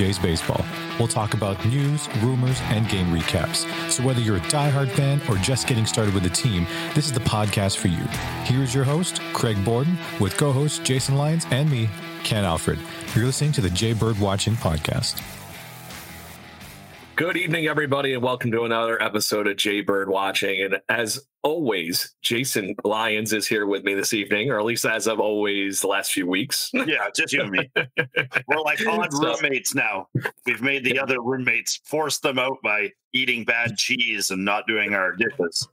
Jays Baseball. We'll talk about news, rumors, and game recaps. So whether you're a diehard fan or just getting started with the team, this is the podcast for you. Here's your host, Craig Borden, with co host Jason Lyons and me, Ken Alfred. You're listening to the Jay Bird Watching Podcast. Good evening, everybody, and welcome to another episode of Jay Bird Watching. And as always, Jason Lyons is here with me this evening, or at least as of always the last few weeks. Yeah, just you and me. We're like odd So- roommates now. We've made the other roommates force them out by eating bad cheese and not doing our dishes.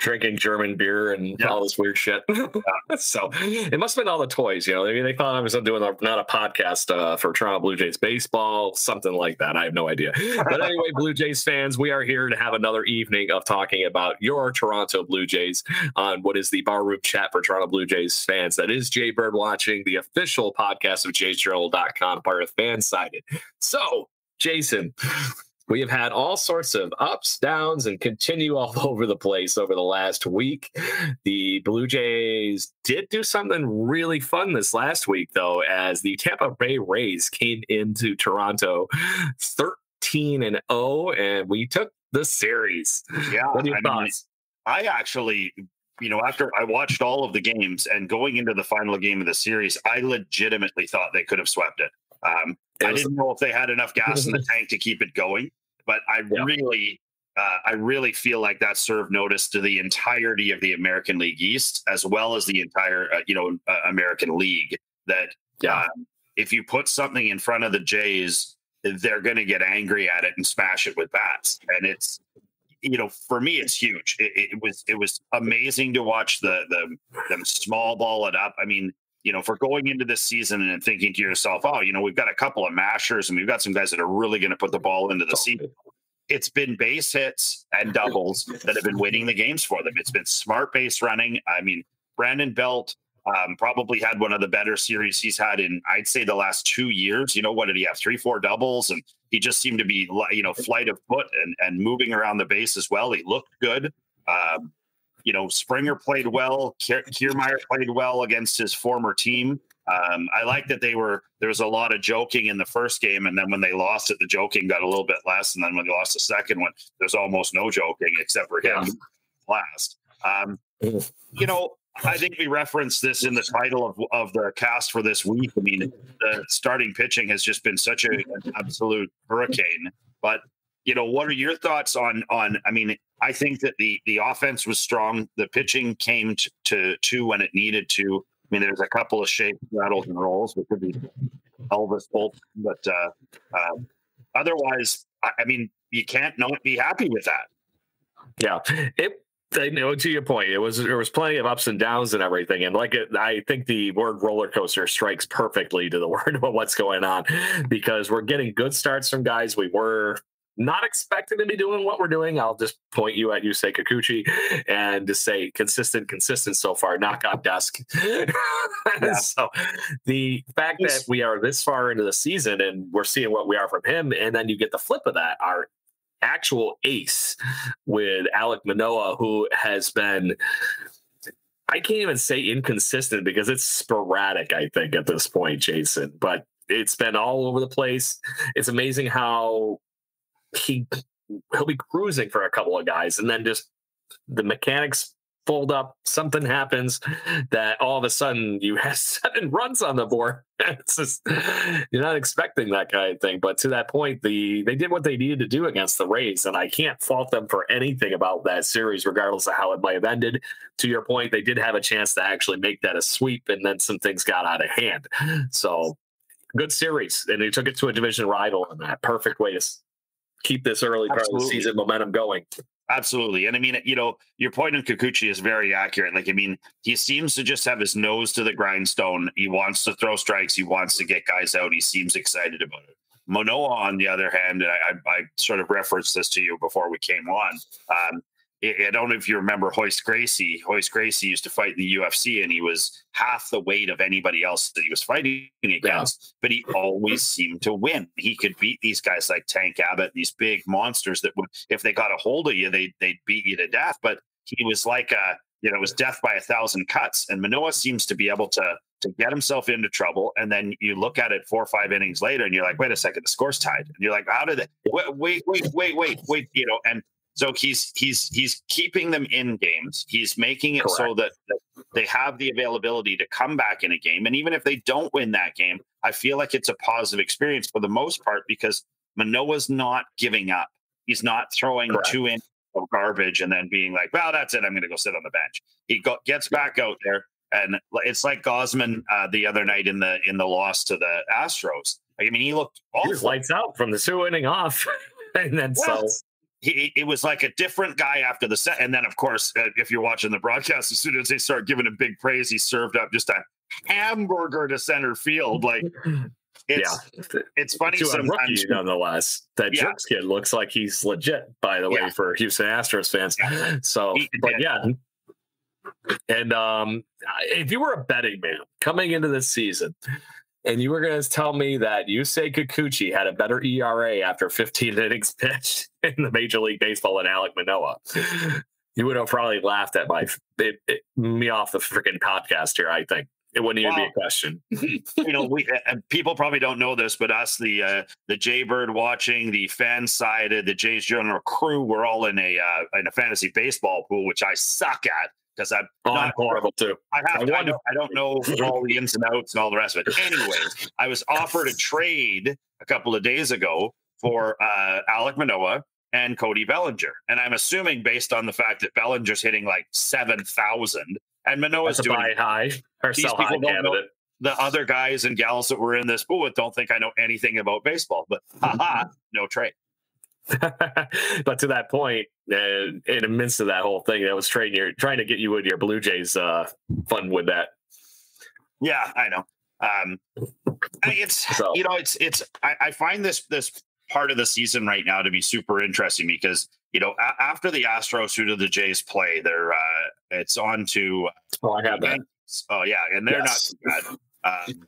Drinking German beer and Yeah. all this weird shit. so it must have been all the toys, you know. I mean, they thought I was doing a, not a podcast uh, for Toronto Blue Jays baseball, something like that. I have no idea. But anyway, Blue Jays fans, we are here to have another evening of talking about your Toronto Blue Jays on what is the barroom chat for Toronto Blue Jays fans. That is Jay Bird watching the official podcast of jaysjournal.com, part of Fansided. So, Jason, we have had all sorts of ups, downs, and continue all over the place over the last week. The Blue Jays did do something really fun this last week, though, as the Tampa Bay Rays came into Toronto 13 and 0, and we took the series. Yeah, What are your I mean. I actually, you know, after I watched all of the games and going into the final game of the series, I legitimately thought they could have swept it. Um, It I didn't know if they had enough gas in the tank to keep it going, but I Yeah. really, uh, I really feel like that served notice to the entirety of the American League East as well as the entire, uh, you know, uh, American League. That Yeah. um, if you put something in front of the Jays, they're going to get angry at it and smash it with bats, and it's you know, for me, it's huge. It, it was it was amazing to watch the the them small ball it up. I mean, you know, for going into this season and thinking to yourself, oh, you know, we've got a couple of mashers and we've got some guys that are really going to put the ball into the seat. It's been base hits and doubles that have been winning the games for them. It's been smart base running. I mean, Brandon Belt um, probably had one of the better series he's had in, I'd say, the last two years. You know, what did he have? Three, four doubles, and he just seemed to be, you know, flight of foot and and moving around the base as well. He looked good. Um, you know, Springer played well. Kier- Kiermaier played well against his former team. Um, I like that they were there was a lot of joking in the first game, and then when they lost it, the joking got a little bit less. And then when they lost the second one, there's almost no joking except for him last. Um, you know, I think we referenced this in the title of, of the cast for this week. I mean, the starting pitching has just been such a, an absolute hurricane. But you know, what are your thoughts on on? I mean, I think that the the offense was strong. The pitching came to to, to when it needed to. I mean, there's a couple of shakes, rattles, and rolls, which could be Elvis Bolt, but uh, uh, otherwise, I, I mean, you can't not be happy with that. Yeah, it. I know to your point, it was there was plenty of ups and downs and everything, and like it, I think the word roller coaster strikes perfectly to the word of what's going on because we're getting good starts from guys we were not expecting to be doing what we're doing. I'll just point you at Yusei Kikuchi and just say consistent, consistent so far. Knock on desk. so the fact that we are this far into the season and we're seeing what we are from him, and then you get the flip of that, our actual ace with Alek Manoah, who has been. I can't even say inconsistent because it's sporadic, I think, at this point, Jason. But it's been all over the place. It's amazing how he he'll be cruising for a couple of guys and then just the mechanics fold up, something happens that all of a sudden you have seven runs on the board. It's just you're not expecting that kind of thing. But to that point, the they did what they needed to do against the Rays, and I can't fault them for anything about that series, regardless of how it might have ended. To your point, they did have a chance to actually make that a sweep, and then some things got out of hand. So good series, and they took it to a division rival, and that perfect way to keep this early part of the season momentum going. Absolutely. And I mean, you know, your point on Kikuchi is very accurate. Like, I mean, he seems to just have his nose to the grindstone. He wants to throw strikes. He wants to get guys out. He seems excited about it. Manoah, on the other hand, and I, I, sort of referenced this to you before we came on. Um, I don't know if you remember Royce Gracie. Royce Gracie used to fight in the UFC, and he was half the weight of anybody else that he was fighting against. Yeah. But he always seemed to win. He could beat these guys like Tank Abbott, these big monsters that would, if they got a hold of you, they they'd beat you to death. But he was like a, you know, it was death by a thousand cuts. And Manoah seems to be able to to get himself into trouble. And then you look at it four or five innings later, and you're like, wait a second, the score's tied. And you're like, how did it? Wait, wait, wait, wait, wait, wait. You know, and so he's he's he's keeping them in games. He's making it Correct. so that, that, they have the availability to come back in a game. And even if they don't win that game, I feel like it's a positive experience for the most part because Manoah's not giving up. He's not throwing Correct. two in of garbage and then being like, "Well, that's it. I'm going to go sit on the bench." He go, gets back out there, and it's like Gausman uh, the other night in the in the loss to the Astros. I mean, he looked awful. He lights out from the two inning off, and then so he, it was like a different guy after the set. And then, of course, uh, if you're watching the broadcast, as soon as they start giving him big praise, he served up just a hamburger to center field. Like, it's, yeah. it's funny to sometimes. Rookie, nonetheless, that yeah. Jerks kid looks like he's legit, by the way, yeah. for Houston Astros fans. Yeah. So, he, but yeah. And um, if you were a betting man coming into this season, and you were going to tell me that Yusei Kikuchi had a better ERA after 15 innings pitched in the Major League Baseball than Alek Manoah. You would have probably laughed at my it, it, me off the freaking podcast here. I think it wouldn't even well, be a question. you know, we people probably don't know this, but us, the uh, the Jaybird watching, the fan sided, the Jays Journal crew, we're all in a uh, in a fantasy baseball pool, which I suck at because I'm oh, not horrible too. I have. I, I, don't, I don't know all the ins and outs and all the rest of it. Anyways, I was offered a trade a couple of days ago for uh, Alek Manoah and Cody Bellinger, and I'm assuming based on the fact that Bellinger's hitting like seven thousand and Manoah's That's doing high or people don't candidate. the other guys and gals that were in this booth don't think I know anything about baseball, but haha, no trade. but to that point, uh, in the midst of that whole thing, that was trying, your, trying to get you with your Blue Jays uh, fun with that. Yeah, I know. Um, it's so. you know, it's it's. I, I, find this this part of the season right now to be super interesting because you know a- after the Astros, who do the Jays play? They're uh, it's on to. Oh, I have that. Oh yeah, and they're yes. not bad. Um,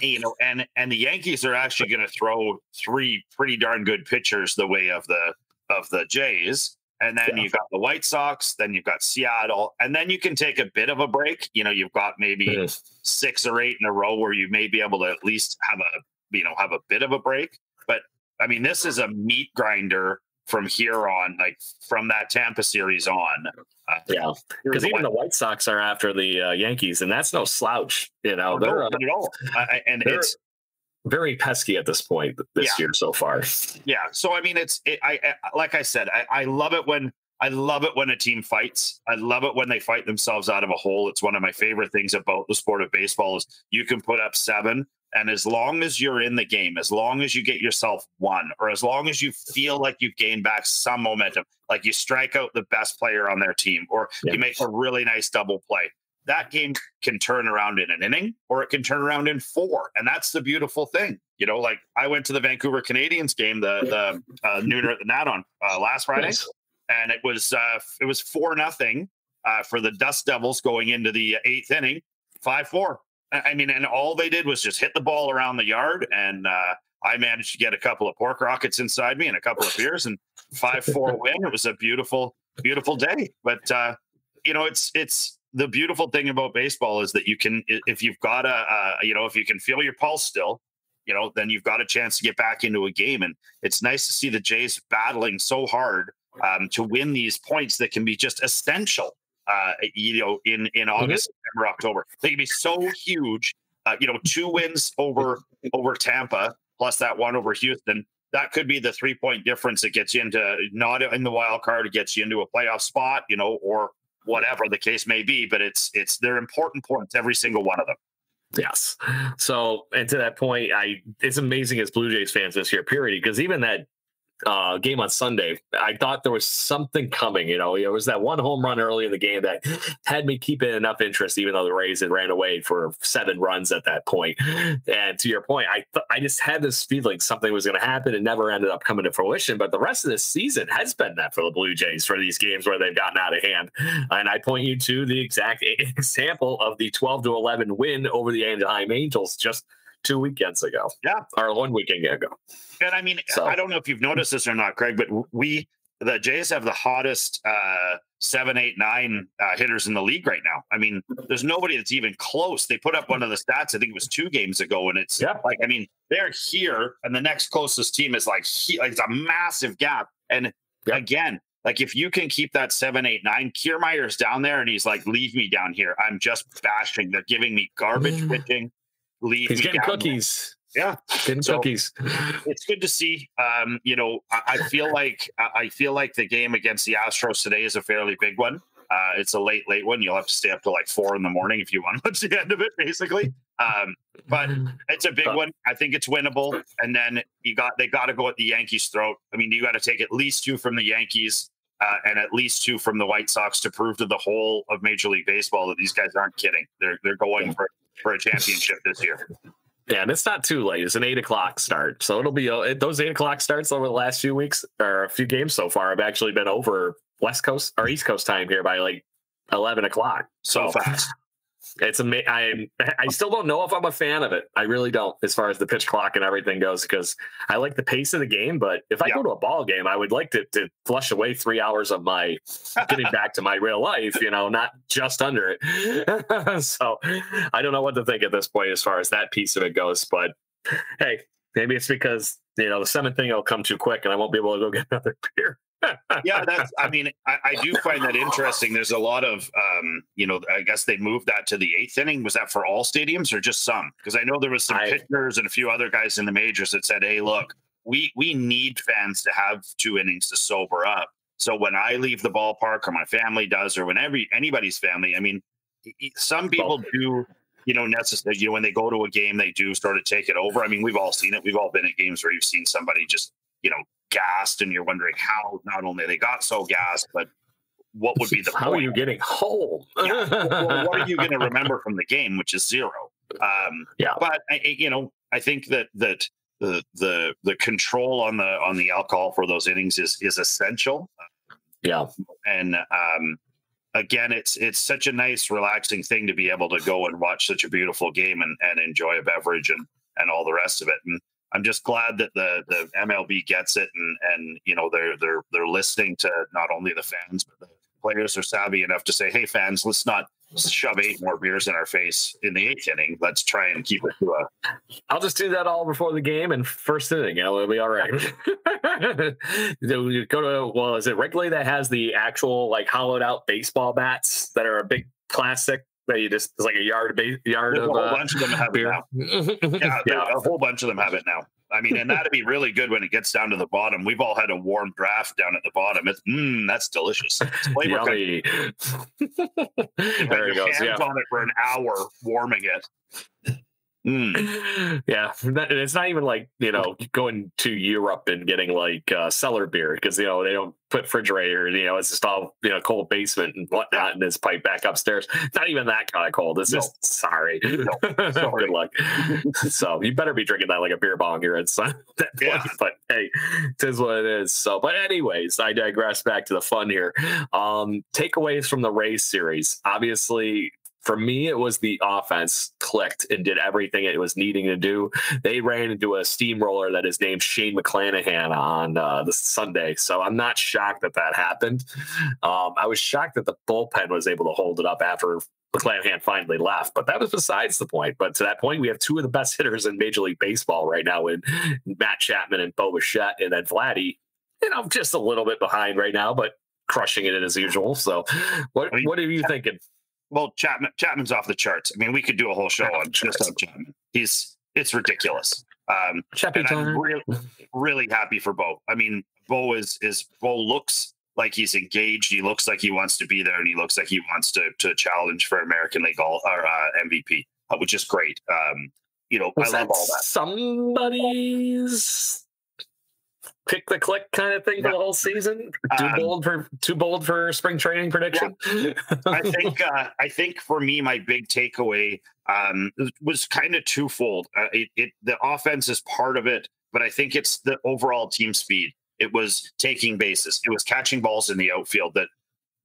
you know, and and the Yankees are actually going to throw three pretty darn good pitchers the way of the of the Jays. And then yeah. you've got the White Sox, then you've got Seattle, and then you can take a bit of a break. You know, you've got maybe six or eight in a row where you may be able to at least have a you know have a bit of a break. I mean, this is a meat grinder from here on, like from that Tampa series on. Uh, yeah, because even the White Sox are after the uh, Yankees, and that's no slouch. You know, oh, they're no, at all, and it's very pesky at this point this yeah. year so far. Yeah, so I mean, it's it, I, I, like I said, I, I love it when I love it when a team fights. I love it when they fight themselves out of a hole. It's one of my favorite things about the sport of baseball is you can put up seven and as long as you're in the game, as long as you get yourself one, or as long as you feel like you've gained back some momentum, like you strike out the best player on their team, or yeah. you make a really nice double play, that game can turn around in an inning or it can turn around in four. And that's the beautiful thing. You know, like I went to the Vancouver Canadians game, the the uh, nooner at the Nat on uh, last Friday, nice. and it was uh, it was four nothing uh, for the Dust Devils going into the eighth inning, five four. I mean, and all they did was just hit the ball around the yard, and uh, I managed to get a couple of pork rockets inside me and a couple of beers, and five four win. It was a beautiful, beautiful day. But uh, you know, it's it's the beautiful thing about baseball is that you can, if you've got a, uh, you know, if you can feel your pulse still, you know, then you've got a chance to get back into a game, and it's nice to see the Jays battling so hard um, to win these points that can be just essential Uh, you know, in in Mm-hmm. August, September, October, they can be so huge. Uh, you know, two wins over over Tampa plus that one over Houston. That could be the three point difference that gets you into not in the wild card, it gets you into a playoff spot, you know, or whatever the case may be. But it's it's they're important points, every single one of them. Yes. So, and to that point, I it's amazing as Blue Jays fans this year, period, because even that uh, game on Sunday, I thought there was something coming. You know, it was that one home run early in the game that had me keeping enough interest, even though the Rays had ran away for seven runs at that point. And to your point, I th- I just had this feeling something was going to happen and never ended up coming to fruition. But the rest of this season has been that for the Blue Jays for these games where they've gotten out of hand. And I point you to the exact example of the 12 to 11 win over the Anaheim Angels just two weekends ago. Yeah. Or one weekend ago. And I mean, So- I don't know if you've noticed this or not, Craig, but we the Jays have the hottest uh, seven, eight, nine uh, hitters in the league right now. I mean, there's nobody that's even close. They put up one of the stats. I think it was two games ago, and it's Yeah. like I mean, they're here, and the next closest team is like it's a massive gap. And Yeah. again, like if you can keep that seven, eight, nine, Kiermaier's down there, and he's like, "Leave me down here. I'm just bashing. They're giving me garbage pitching. Leave He's me getting down there." cookies. Yeah, Getting So- cookies. it's good to see. Um, you know, I, I feel like I I feel like the game against the Astros today is a fairly big one. Uh, it's a late, late one. You'll have to stay up till like four in the morning if you want to watch the end of it, basically. Um, but it's a big Uh, one. I think it's winnable. And then you got they got to go at the Yankees' throat. I mean, you got to take at least two from the Yankees uh, and at least two from the White Sox to prove to the whole of Major League Baseball that these guys aren't kidding. They're they're going for for a championship this year. Yeah, and it's not too late. It's an eight o'clock start, so it'll be uh, those eight o'clock starts over the last few weeks or a few games so far have actually been over West Coast or East Coast time here by like eleven o'clock. So fast. It's ama- I I still don't know if I'm a fan of it. I really don't, as far as the pitch clock and everything goes, because I like the pace of the game. But if I Yeah. go to a ball game, I would like to, to flush away three hours of my getting back to my real life. You know, not just under it. so I don't know what to think at this point as far as that piece of it goes. But hey, maybe it's because you know the seventh thing will come too quick, and I won't be able to go get another beer. Yeah, that's. I mean, I, I do find that interesting. There's a lot of, um, you know, I guess they moved that to the eighth inning. Was that for all stadiums or just some? Because I know there was some I- pitchers and a few other guys in the majors that said, "Hey, look, we we need fans to have two innings to sober up." So when I leave the ballpark, or my family does, or when every anybody's family, I mean, some people do. You know, necessary. You know, when they go to a game, they do sort of take it over. I mean, we've all seen it. We've all been at games where you've seen somebody just, you know, gassed, and you're wondering how not only they got so gassed, but what would be the How are you getting home? Yeah, well, what are you going to remember from the game, which is zero? Um, Yeah. but I, I- you know, I think that that the the the control on the on the alcohol for those innings is is essential. yeah. And um, again, it's it's such a nice, relaxing thing to be able to go and watch such a beautiful game and, and enjoy a beverage and and all the rest of it. And I'm just glad that the the MLB gets it and and you know they're they're they're listening to not only the fans but the players are savvy enough to say, hey fans, let's not shove eight more beers in our face in the eighth inning. Let's try and keep it to a I'll just do that all before the game and first inning. It'll be all right. you go to well, is it Wrigley that has the actual like hollowed out baseball bats that are a big plastic that you just it's like a yard base yard There's a of whole uh, bunch of them have it beer. now. Yeah, yeah. a whole bunch of them have it now. I mean, and that'd be really good when it gets down to the bottom. We've all had a warm draft down at the bottom. It's mm, that's delicious. It's flavor. Yummy. There it goes. hands Yeah. on it for an hour, warming it. Mm. yeah, it's not even like you know going to Europe and getting like uh, cellar beer because you know they don't put refrigerator. You know, it's just all you know cold basement and whatnot, and it's piped back upstairs. Not even that kind of cold. It's No. just sorry. sorry. Good luck. so you better be drinking that like a beer bong here at some. Yeah. But hey, it is what it is. So, but anyways, I digress. Back to the fun here. Um, takeaways from the race series. Obviously, for me, it was the offense clicked and did everything it was needing to do. They ran into a steamroller that is named Shane McClanahan on uh, the Sunday, so I'm not shocked that that happened. Um, I was shocked that the bullpen was able to hold it up after McClanahan finally left, but that was besides the point. But to that point, we have two of the best hitters in Major League Baseball right now in Matt Chapman and Bo Bichette, and then Vladdy. You know, just a little bit behind right now, but crushing it as usual. So, what I mean, what are you thinking? Well, Chapman Chapman's off the charts. I mean, we could do a whole show on just on Chapman. He's it's ridiculous. Um, Chappy and I'm really, really happy for Bo. I mean, Bo is is Bo looks like he's engaged. He looks like he wants to be there, and he looks like he wants to to challenge for American League all or uh, MVP, uh, which is great. Um, you know, Was I love all that. somebody's pick the click kind of thing for the whole season? Too Um, bold for too bold for spring training prediction. I think uh, I think for me, my big takeaway um, was kind of twofold. Uh, it, it the offense is part of it, but I think it's the overall team speed. It was taking bases. It was catching balls in the outfield that.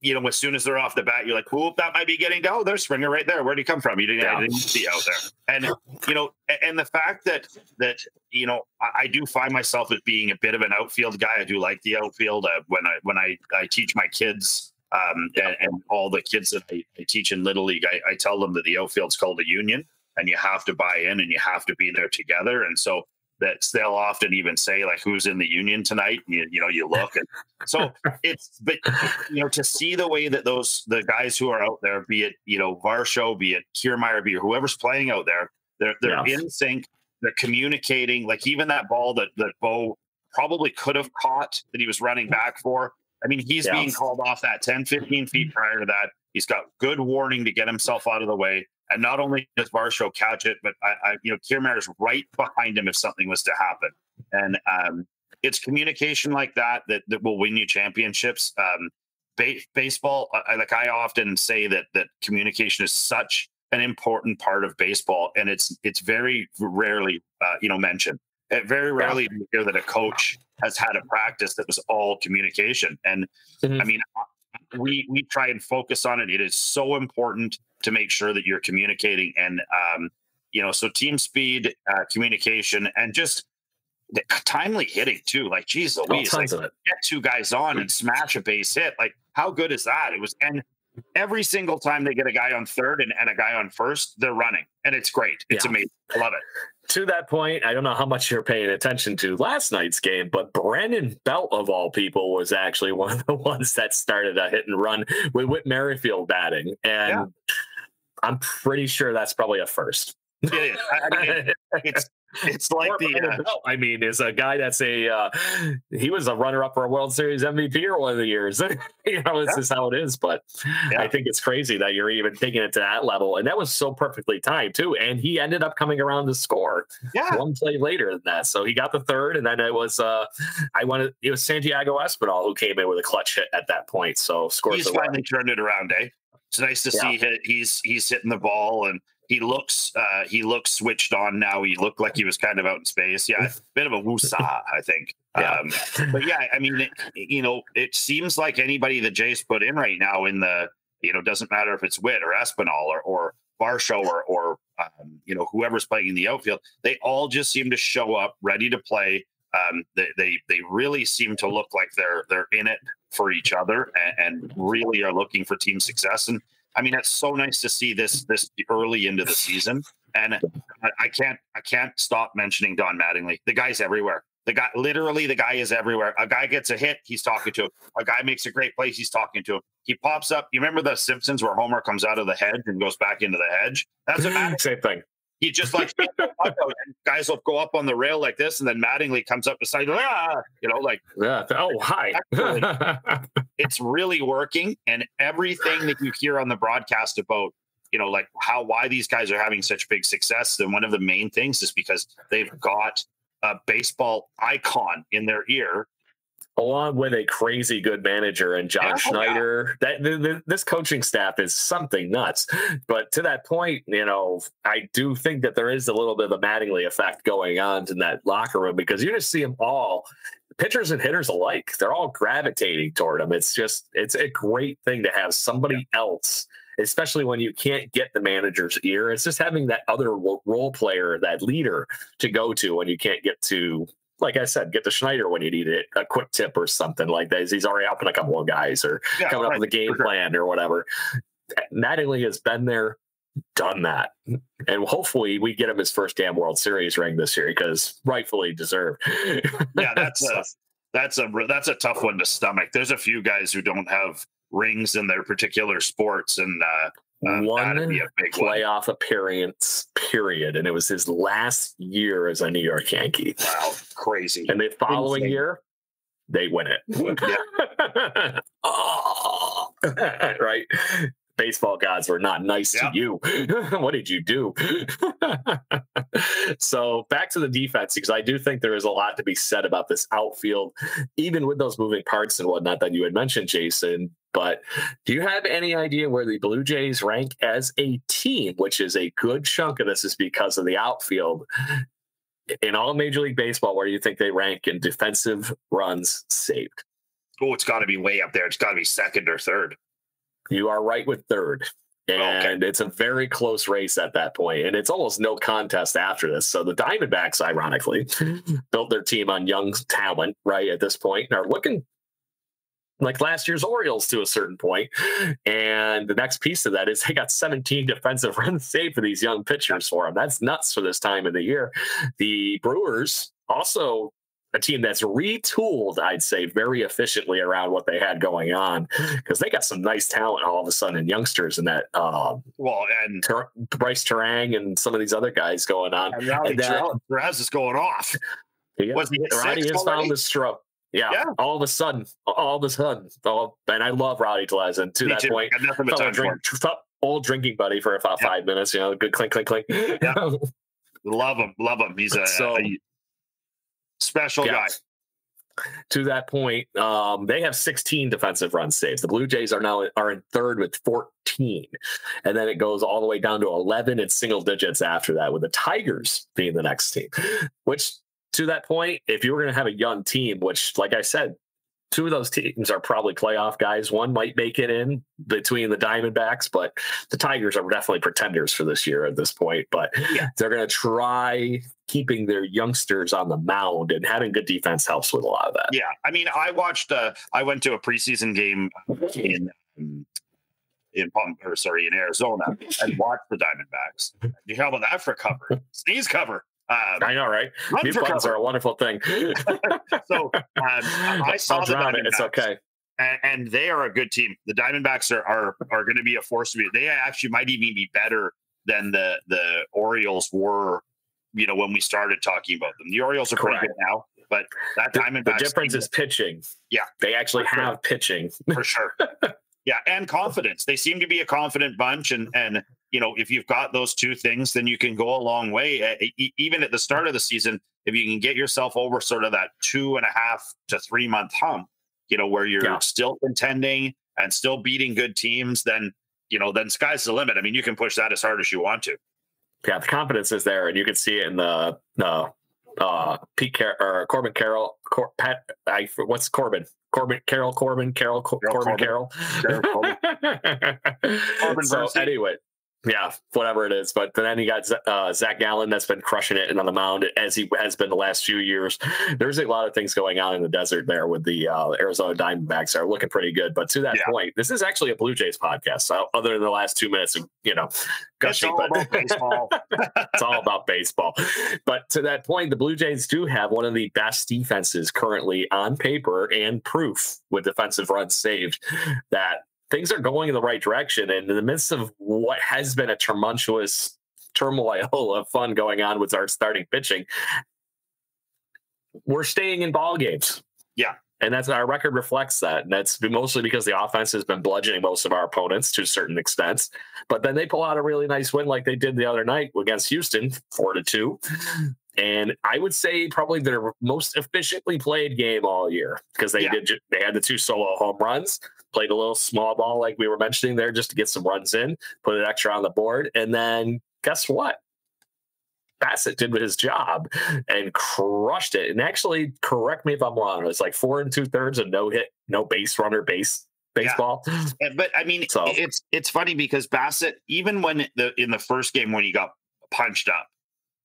You know, as soon as they're off the bat, you're like, "Whoop, that might be getting down." Oh, there's Springer right there. Where'd he come from? You didn't, Yeah. didn't see out there. And you know, and the fact that that you know, I, I do find myself as being a bit of an outfield guy. I do like the outfield. Uh, when I when I I teach my kids um, and, and all the kids that I, I teach in Little League, I, I tell them that the outfield's called a union, and you have to buy in and you have to be there together. And so that's they'll often even say like, "Who's in the union tonight?" You, you know, you look, and so it's but you know to see the way that those the guys who are out there, be it you know Varsho, be it Kiermaier, be it whoever's playing out there, they're they're Yeah. in sync. They're communicating. Like even that ball that that Bo probably could have caught that he was running mm. back for. I mean, he's Yeah. being called off that 10, 15 feet prior to that. He's got good warning to get himself out of the way. And not only does Varsho catch it, but I, I you know, Kiermaier's right behind him if something was to happen. And um, it's communication like that, that that will win you championships. Um, ba- baseball, I, like I often say that that communication is such an important part of baseball, and it's it's very rarely uh, you know mentioned. Uh, very rarely do you hear that a coach has had a practice that was all communication. And Mhm. I mean, we we try and focus on it. It is so important to make sure that you're communicating and um, you know, so team speed, uh, communication, and just the timely hitting too. Like, geez, Oh, Louise, like, tons of it. get two guys on and smash a base hit. Like, how good is that? It was, and every single time they get a guy on third and, and a guy on first, they're running, and it's great. It's Yeah. amazing. I love it. To that point, I don't know how much you're paying attention to last night's game, but Brandon Belt, of all people, was actually one of the ones that started a hit and run with Whit Merrifield batting. And Yeah. I'm pretty sure that's probably a first. I, I mean, it's it's like the uh, I mean, is a guy that's a uh, he was a runner up for a World Series MVP or one of the years. you know, this Yeah. is how it is. But Yeah. I think it's crazy that you're even taking it to that level, and that was so perfectly timed too. And he ended up coming around to score yeah. one play later than that. So he got the third, and then it was uh I wanted it was Santiago Espinal who came in with a clutch hit at that point. So scored He's finally turned it around, eh? It's nice to see hit. He's he's hitting the ball and he looks uh he looks switched on now. He looked like he was kind of out in space. Yeah, a bit of a woosah, I think. Yeah. Um, but yeah, I mean, it, you know, it seems like anybody that Jay's put in right now in the, you know, doesn't matter if it's Whit or Espinal or or Varsho or or um, you know whoever's playing in the outfield, they all just seem to show up ready to play. Um, they, they they really seem to look like they're they're in it for each other and, and really are looking for team success. And I mean, it's so nice to see this this early into the season. And I, can't I can't stop mentioning Don Mattingly. The guy's everywhere. The guy, literally, the guy is everywhere. A guy gets a hit, he's talking to him. A guy makes a great play, he's talking to him. He pops up. You remember the Simpsons where Homer comes out of the hedge and goes back into the hedge? That's Mattingly. Same thing. He just like guys will go up on the rail like this, and then Mattingly comes up beside, ah, you know, like Yeah. Oh, hi. it's really working and everything that you hear on the broadcast about you know like how why these guys are having such big success then one of the main things is because they've got a baseball icon in their ear Along with a crazy good manager and John oh, Schneider, that th- th- this coaching staff is something nuts. But to that point, you know, I do think that there is a little bit of a Mattingly effect going on in that locker room because you just see them all, pitchers and hitters alike. They're all gravitating toward him. It's just, it's a great thing to have somebody else, especially when you can't get the manager's ear. It's just having that other role player, that leader to go to when you can't get to like I said, get the Schneider when you need it, a quick tip or something like that. He's already helping a couple of guys or Yeah, coming up with a game sure. plan or whatever. Mattingly has been there, done that. And hopefully we get him his first damn World Series ring this year because rightfully deserved. yeah that's uh, that's a that's a tough one to stomach. There's a few guys who don't have rings in their particular sports, and uh, Uh, one that'd be a big one. playoff appearance period, and it was his last year as a New York Yankee. Wow, crazy. And the following Insane. year, they win it. oh, right. Baseball gods were not nice Yeah. to you. what did you do? so back to the defense, because I do think there is a lot to be said about this outfield, even with those moving parts and whatnot that you had mentioned, Jason. But do you have any idea where the Blue Jays rank as a team, which is a good chunk of this is because of the outfield? In all Major League Baseball, where do you think they rank in defensive runs saved? Oh, it's got to be way up there. It's got to be second or third. You are right with third. Oh, okay. And it's a very close race at that point, and it's almost no contest after this. So the Diamondbacks, ironically, built their team on young talent, right at this point, and are looking like last year's Orioles to a certain point. And the next piece of that is they got 17 defensive runs saved for these young pitchers for them. That's nuts for this time of the year. The Brewers also a team that's retooled, I'd say, very efficiently around what they had going on because they got some nice talent all of a sudden and youngsters in that um, Well, and, Ter- Brice Turang and some of these other guys going on. and And that- Perez is going off. Yeah. Was he six has already? found the stroke. Yeah, Yeah. all of a sudden, all of a sudden, all, and I love Rowdy Tellez. And to Me that too. point, Got nothing but fellow time for drink, him. old drinking buddy for about five minutes. You know, good clink, clink, clink. Love him, love him. He's a, So- a special Yeah. guy. to that point, um, they have 16 defensive run saves. The Blue Jays are now are in third with 14, and then it goes all the way down to 11 in single digits after that, with the Tigers being the next team. Which, to that point, if you were going to have a young team, which, like I said, two of those teams are probably playoff guys. One might make it in between the Diamondbacks, but the Tigers are definitely pretenders for this year at this point. But Yeah. they're going to try keeping their youngsters on the mound, and having good defense helps with a lot of that. Yeah, I mean, I watched. Uh, I went to a preseason game in um, in Palm, or sorry, in Arizona, and watched the Diamondbacks. You how about that for cover? Sneeze cover. Um, I know, right? Mute buttons cover. are a wonderful thing. So um, I saw I'll the drown it. It's okay. and, and they are a good team. The Diamondbacks are are, are going to be a force to be. They actually might even be better than the the Orioles were. You know, when we started talking about them, the Orioles are pretty Correct. good now, but that The, Diamondbacks the difference team is pitching. Yeah. They actually For sure. have pitching. for sure. yeah, and confidence. They seem to be a confident bunch, and and you know, if you've got those two things, then you can go a long way. Even at the start of the season, if you can get yourself over sort of that two and a half to three month hump, you know, where you're Yeah. still contending and still beating good teams, then you know, then sky's the limit. I mean, you can push that as hard as you want to. Yeah, the confidence is there, and you can see it in the the uh, Pete Car- or Corbin Carroll. Cor- Pat, I, what's Corbin? Corbin Carroll Corbin Carroll Cor- Carroll Corbin Corbin. Carroll. Carroll Corbin so anyway, yeah, whatever it is. But then you got uh, Zach Gallen that's been crushing it and on the mound as he has been the last few years. There's a lot of things going on in the desert there with the uh, Arizona Diamondbacks are looking pretty good. But to that Yeah. point, this is actually a Blue Jays podcast. So other than the last two minutes of you know gushing, It's all but about baseball. it's all about baseball. But to that point, the Blue Jays do have one of the best defenses currently on paper and proof with defensive runs saved that things are going in the right direction. And in the midst of what has been a tumultuous turmoil of fun going on with our starting pitching, we're staying in ball games. Yeah. And that's our record reflects that. And that's mostly because the offense has been bludgeoning most of our opponents to a certain extent. But then they pull out a really nice win like they did the other night against Houston, four to two. And I would say probably their most efficiently played game all year because they Yeah. did they had the two solo home runs, played a little small ball like we were mentioning there just to get some runs in, put an extra on the board, and then guess what? Bassitt did his job and crushed it. And actually, correct me if I'm wrong. It was like four and two thirds and no hit, no base runner base baseball. Yeah, But I mean, So- it's it's funny because Bassitt, even when the in the first game when he got punched up,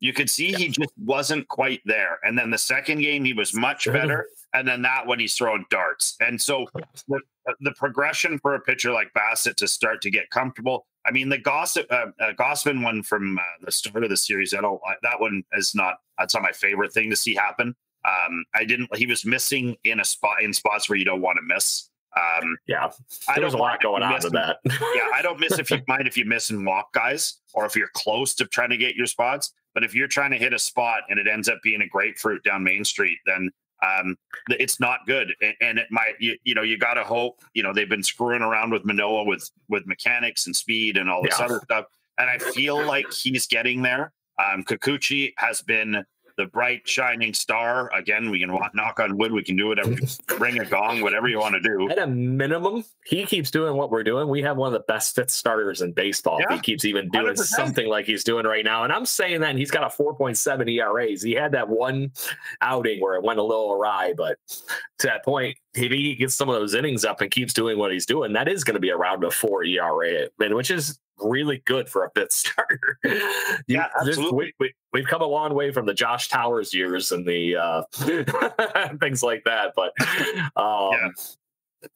you could see he just wasn't quite there. And then the second game, he was much better. And then that when he's throwing darts. And so the, the progression for a pitcher like Bassitt to start to get comfortable. I mean, the Gossip uh, uh, Gausman one from uh, the start of the series. I don't. That one is not. That's not my favorite thing to see happen. Um, I didn't. He was missing in a spot in spots where you don't want to miss. Um, yeah, there's a lot going on with that. yeah, I don't miss if you mind if you miss and walk guys, or if you're close to trying to get your spots. But if you're trying to hit a spot and it ends up being a grapefruit down Main Street, then um, it's not good. And, it might, you, you know, you got to hope. You know, they've been screwing around with Manoah with with mechanics and speed and all this Yeah. other stuff. And I feel like he's getting there. Um, Kikuchi has been the bright shining star. Again, we can knock on wood. We can do whatever, ring a gong, whatever you want to do. At a minimum, he keeps doing what we're doing. We have one of the best fifth starters in baseball. Yeah, he keeps even doing 100%. something like he's doing right now. And I'm saying that he's got a 4.7 ERAs. He had that one outing where it went a little awry, but to that point, if he gets some of those innings up and keeps doing what he's doing, that is going to be around a four ERA, which is really good for a fifth starter. Yeah, absolutely. we, we, have come a long way from the Josh Towers years and the uh, things like that, but um, Yeah.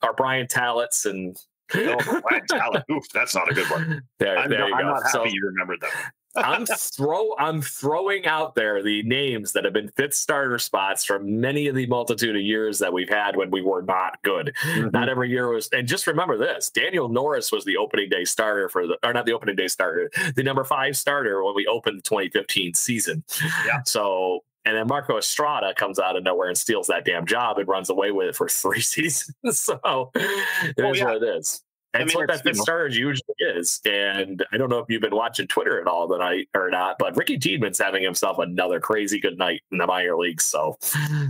our Brian Tallets and Oh, Ryan Talent. Oof, that's not a good one. there, I'm, there you I'm go. not happy So you remembered that. I'm throw I'm throwing out there the names that have been fifth starter spots from many of the multitude of years that we've had when we were not good. Mm-hmm. Not every year was, and just remember this: Daniel Norris was the opening day starter for the, or not the opening day starter, the number five starter when we opened the 2015 season. Yeah. So. And then Marco Estrada comes out of nowhere and steals that damn job and runs away with it for three seasons. So it is Oh, yeah. what it is. I mean, what that fifth you starter usually is. And I don't know if you've been watching Twitter at all tonight or not, but Ricky Tiedemann's having himself another crazy good night in the minor leagues. So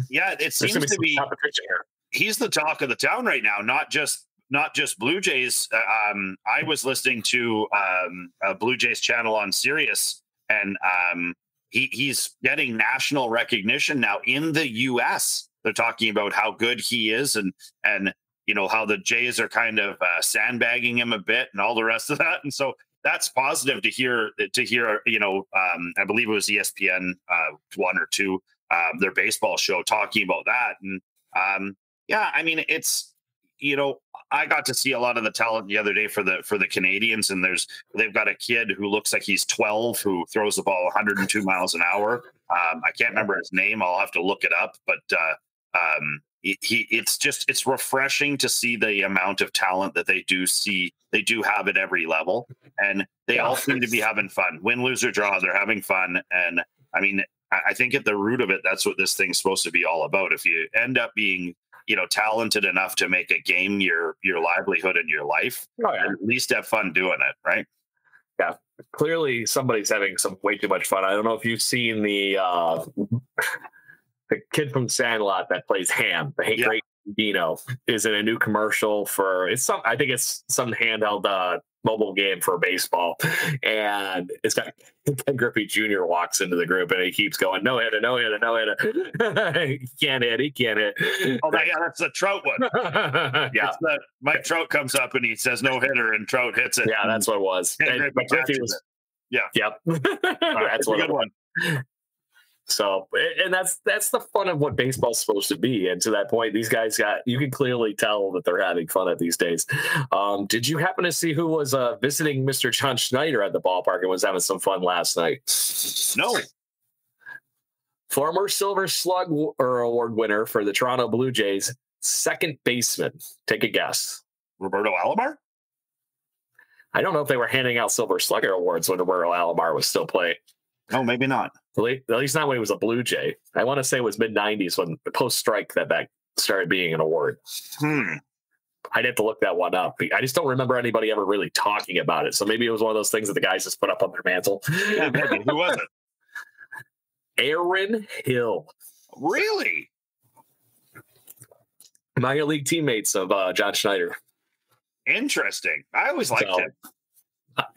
Yeah, it seems going to to be be competition here. he's the talk of the town right now. Not just not just Blue Jays. Uh, Um, I was listening to um, a Blue Jays channel on Sirius, and um, he he's getting national recognition now in the U.S. They're talking about how good he is, and and you know how the Jays are kind of uh, sandbagging him a bit, and all the rest of that. And so that's positive to hear. To hear, you know, um, I believe it was ESPN uh, one or two, um, their baseball show talking about that, and um, yeah, I mean, it's you know, I got to see a lot of the talent the other day for the for the Canadians, and there's they've got a kid who looks like he's 12 who throws the ball 102 miles an hour. Um, I can't remember his name. I'll have to look it up, but uh, um, he, he it's just it's refreshing to see the amount of talent that they do see they do have at every level, and they all seem to be having fun. Win, lose or draw, they're having fun, and I mean, I I think at the root of it, that's what this thing's supposed to be all about. If you end up being you know talented enough to make a game your your livelihood and your life Oh, yeah. at least have fun doing it right yeah Clearly, somebody's having some way too much fun. I don't know if you've seen the uh, the kid from Sandlot that plays Ham, the Yeah. great Dino, is in a new commercial for it's some. I think it's some handheld uh, mobile game for baseball, and it's got Ken Griffey Jr. walks into the group and he keeps going no hitter, no hitter, no hitter. he can't hit. He can't hit. oh that, yeah that's the trout one yeah. The, mike trout comes up and he says no hitter and trout hits it Yeah, that's what it was. Ken And- Griffey was, it. Yep. Uh, that's what it good was. one So, and that's that's the fun of what baseball's supposed to be. And to that point, these guys got you can clearly tell that they're having fun at these days. Um, did you happen to see who was uh, visiting Mr. John Schneider at the ballpark and was having some fun last night? no Former Silver Slug Award winner for the Toronto Blue Jays, second baseman. Take a guess. roberto alomar I don't know if they were handing out Silver Slugger awards when Roberto Alomar was still playing. No maybe not At least, not when he was a Blue Jay. I want to say it was mid '90s when post strike that that started being an award. hmm I'd have to look that one up. I just don't remember anybody ever really talking about it. So maybe it was one of those things that the guys just put up on their mantle. yeah, maybe. who was it Aaron Hill, really minor league teammates of uh, John Schneider. interesting i always liked So- him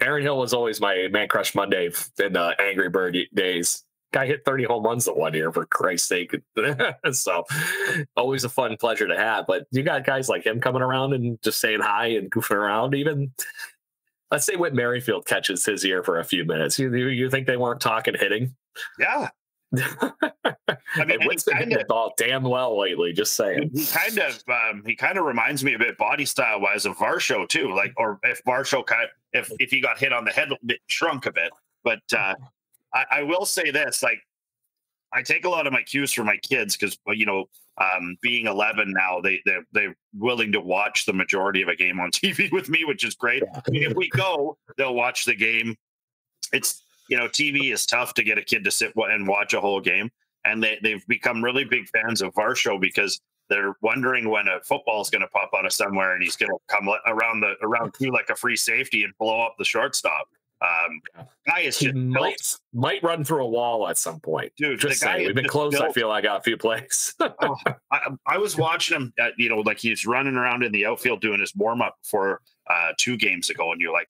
Aaron Hill was always my man crush Monday in the Angry Bird days. Guy hit 30 home runs the one year, for Christ's sake. so always a fun pleasure to have. But you got guys like him coming around and just saying hi and goofing around. Even let's say Whit Merrifield catches his ear for a few minutes. You, you, you think they weren't talking hitting? yeah i mean and and Whit's he been kind of the ball damn well lately, just saying. he kind of um, he kind of reminds me a bit body style wise of Varsho too. Like, or if Varsho kind if if he got hit on the head, shrunk a bit. But uh, I, I will say this: like, I take a lot of my cues from my kids because you know, um, being 11 now, they they they're willing to watch the majority of a game on TV with me, which is great. Mean, if we go, they'll watch the game. It's you know, TV is tough to get a kid to sit and watch a whole game, and they they've become really big fans of our show because they're wondering when a football is going to pop out of somewhere and he's going to come around the around two like a free safety and blow up the shortstop. Um, guy is he might, might run through a wall at some point, dude. Just saying, we've been close. Built. I feel like I got a few plays. oh, I, I, was watching him, at, you know, like he's running around in the outfield doing his warm up for uh, two games ago, and you're like,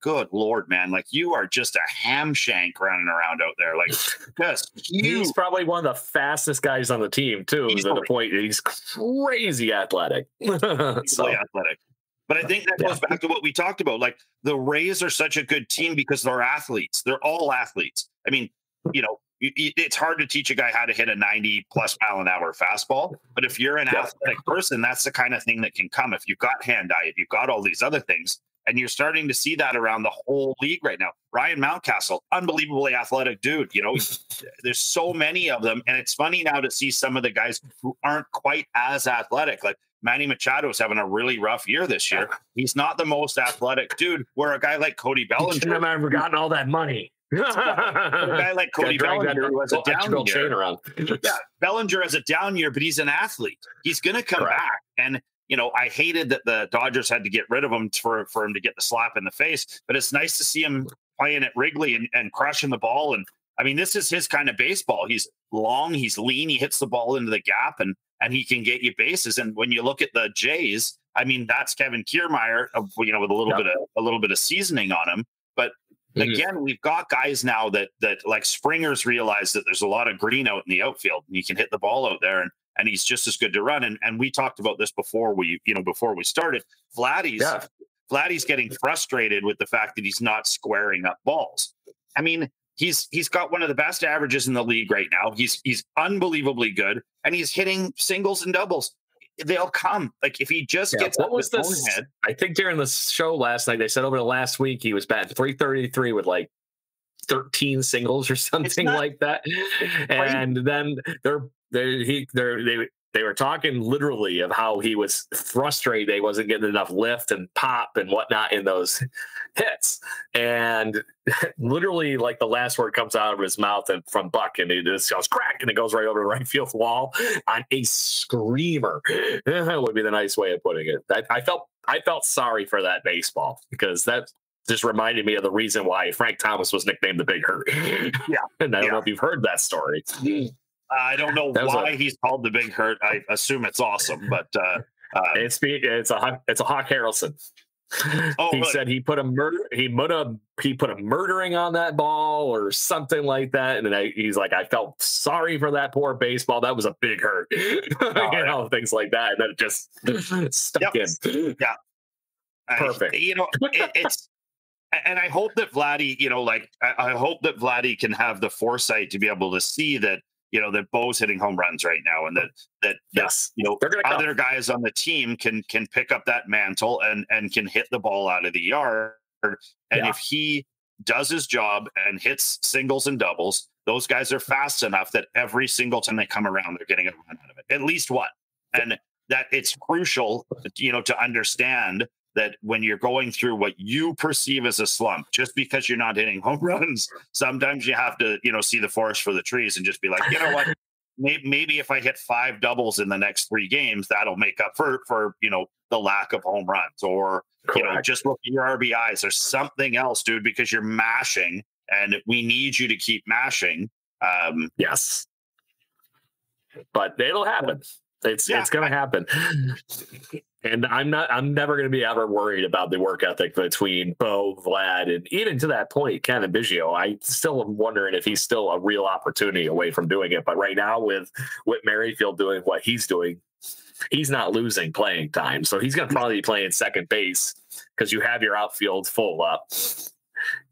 Good lord, man! Like you are just a ham shank running around out there. Like just he's probably one of the fastest guys on the team too. He's at the point he's crazy athletic. so athletic. But I think that goes back to what we talked about. Like the Rays are such a good team because they're athletes. They're all athletes. I mean, you know, it's hard to teach a guy how to hit a 90 plus mile an hour fastball. But if you're an athletic person, that's the kind of thing that can come. If you've got hand eye, if you've got all these other things, and you're starting to see that around the whole league right now. Ryan Mountcastle, unbelievably athletic dude. You know, there's so many of them. And it's funny now to see some of the guys who aren't quite as athletic. Like Manny Machado is having a really rough year this year. He's not the most athletic dude. Where a guy like Cody Bellinger, I've never gotten all that money. a guy like Cody Bellinger who has a down year. Around. yeah, Bellinger has a down year, but he's an athlete. He's going to come Correct. back. And you know, I hated that the Dodgers had to get rid of him for for him to get the slap in the face. But it's nice to see him playing at Wrigley and, and crushing the ball. And I mean, this is his kind of baseball. He's long, he's lean, he hits the ball into the gap, and and he can get you bases. And when you look at the Jays, I mean, that's Kevin Kiermaier, you know, with a little yep. bit of a little bit of seasoning on him. But mm-hmm. again, we've got guys now that that like Springer's realized that there's a lot of green out in the outfield, and he can hit the ball out there, and and he's just as good to run. And and we talked about this before we, you know, before we started. Vladdy's yeah. Vladdy's getting frustrated with the fact that he's not squaring up balls. I mean, he's he's got one of the best averages in the league right now. He's he's unbelievably good, and he's hitting singles and doubles. They'll come. Like if he just yeah, gets what was this? Head, I think during the show last night they said over the last week he was batting three thirty three with like 13 singles or something not, like that. And then they're they he they they were talking literally of how he was frustrated they wasn't getting enough lift and pop and whatnot in those hits. And literally like the last word comes out of his mouth and from buck and it just goes crack and it goes right over the right field wall on a screamer. That would be the nice way of putting it. I, I felt i felt sorry for that baseball because that just reminded me of the reason why frank thomas was nicknamed the big hurt. Yeah. And i don't yeah. know if you've heard that story mm. I don't know why a, he's called the Big Hurt. I assume it's awesome, but uh, uh, it's it's a it's a Hawk Harrelson. Oh, he really? said he put a murder he put a he put a murdering on that ball or something like that, and I, he's like, I felt sorry for that poor baseball. That was a big hurt, oh, you yeah. know, things like that, and then it just stuck yep. in. Yeah, perfect. I, you know, it, it's and I hope that Vladdy, you know, like I, I hope that Vladdy can have the foresight to be able to see that you know that Bo's hitting home runs right now, and that that yes, you know other guys on the team can can pick up that mantle and and can hit the ball out of the yard. And yeah. if he does his job and hits singles and doubles, those guys are fast enough that every single time they come around, they're getting a run out of it, at least one. And that it's crucial, you know, to understand that when you're going through what you perceive as a slump, just because you're not hitting home runs, sometimes you have to, you know, see the forest for the trees and just be like, you know what, maybe, maybe if I hit five doubles in the next three games, that'll make up for for you know the lack of home runs, or Correct. you know, just look at your RBIs or something else, dude, because you're mashing, and we need you to keep mashing. Um, yes, but it'll happen. It's Yeah. it's going to happen. And I'm not. I'm never going to be ever worried about the work ethic between Bo, Vlad, and even to that point, Cavan Biggio. I still am wondering if he's still a real opportunity away from doing it. But right now, with Whit Merrifield doing what he's doing, he's not losing playing time. So he's going to probably be playing second base because you have your outfield full up.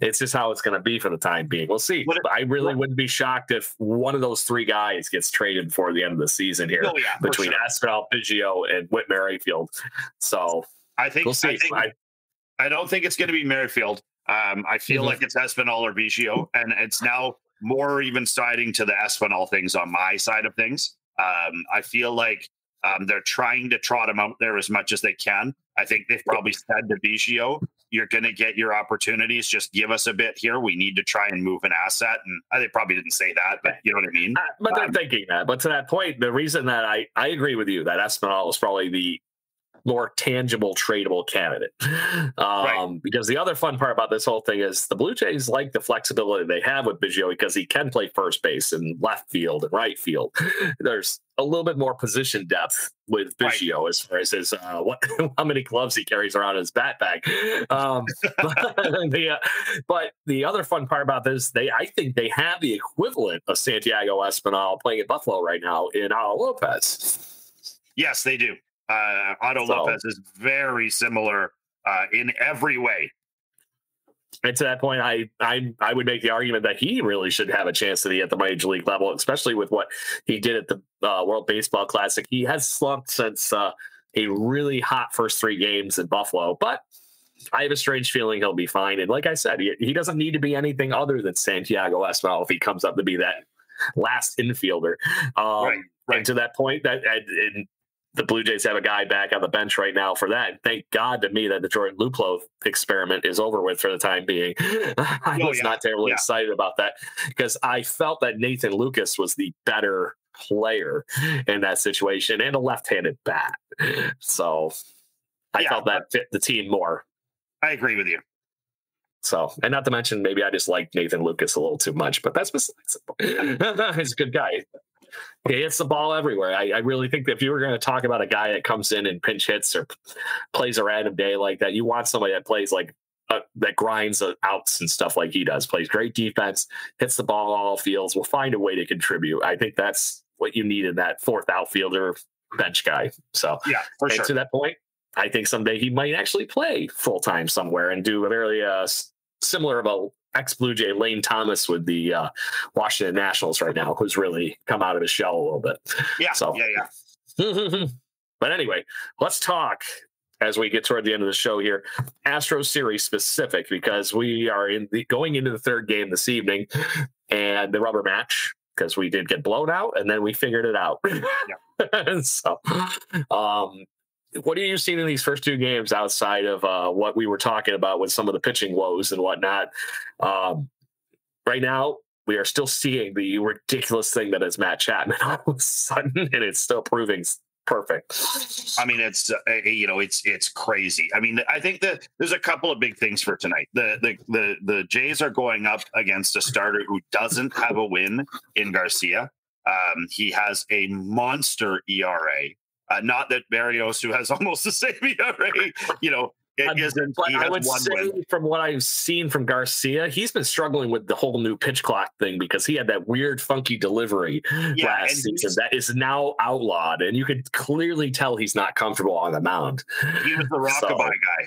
It's just how it's going to be for the time being. We'll see. What I really what- wouldn't be shocked if one of those three guys gets traded before the end of the season here Oh, yeah, between sure. Espinal, Biggio, and Whit Merrifield. So I think we'll see. I, think, I, I don't think it's going to be Merrifield. Um, I feel Mhm. like it's Espinal or Biggio, and it's now more even siding to the Espinal things on my side of things. Um, I feel like um, they're trying to trot him out there as much as they can. I think they've probably said to Biggio, "You're going to get your opportunities. Just give us a bit here. We need to try and move an asset." And they probably didn't say that, but you know what I mean. Uh, but they're Um, thinking that. But to that point, the reason that I I agree with you that Espinal is probably the more tangible tradable candidate. Um, Because the other fun part about this whole thing is the Blue Jays like the flexibility they have with Biggio because he can play first base and left field and right field. There's a little bit more position depth with Right. As far as his uh, what how many gloves he carries around in his bat bag. Um, but, the, uh, but the other fun part about this, they I think they have the equivalent of Santiago Espinal playing at Buffalo right now in Al Lopez. Yes, they do. Uh, Otto So- Lopez is very similar uh, in every way. And to that point, I, I I would make the argument that he really should have a chance to be at the major league level, especially with what he did at the uh, World Baseball Classic. He has slumped since uh, a really hot first three games in Buffalo, but I have a strange feeling he'll be fine. And like I said, he, he doesn't need to be anything other than Santiago Espinal if he comes up to be that last infielder. Um, Right, right. And to that point, that and, and the Blue Jays have a guy back on the bench right now for that. Thank God to me that the Jordan Luplow experiment is over with for the time being. I Oh, was yeah, not terribly yeah. excited about that because I felt that Nathan Lukes was the better player in that situation and a left-handed bat. So I Yeah, felt that fit the team more. I agree with you. So, and not to mention, maybe I just like Nathan Lukes a little too much, but that's besides. He's a good guy. He hits the ball everywhere. I, I really think that if you were going to talk about a guy that comes in and pinch hits or plays a random day like that, you want somebody that plays like uh, that grinds outs and stuff like he does. Plays great defense, hits the ball all fields. Will find a way to contribute. I think that's what you need in that fourth outfielder bench guy. So, Yeah, for and sure. to that point, I think someday he might actually play full time somewhere and do a very uh, similar of a ex Blue Jay Lane Thomas with the uh, Washington Nationals right now, who's really come out of his shell a little bit. Yeah, So- yeah, yeah. but anyway, let's talk as we get toward the end of the show here, Astro series specific because we are in the going into the third game this evening and the rubber match because we did get blown out and then we figured it out. so, um, what are you seeing in these first two games outside of uh, what we were talking about with some of the pitching woes and whatnot? Um, right now, we are still seeing the ridiculous thing that is Matt Chapman all of a sudden, and it's still proving perfect. I mean, it's uh, you know, it's it's crazy. I mean, I think that there's a couple of big things for tonight. The the the the Jays are going up against a starter who doesn't have a win in Garcia. Um, he has a monster ERA. Uh, not that Berrios, who has almost the same ERA, you know, it isn't. But I would one say, win. from what I've seen from Garcia, he's been struggling with the whole new pitch clock thing because he had that weird, funky delivery Yeah, last season that is now outlawed, and you could clearly tell he's not comfortable on the mound. He was the So- guy.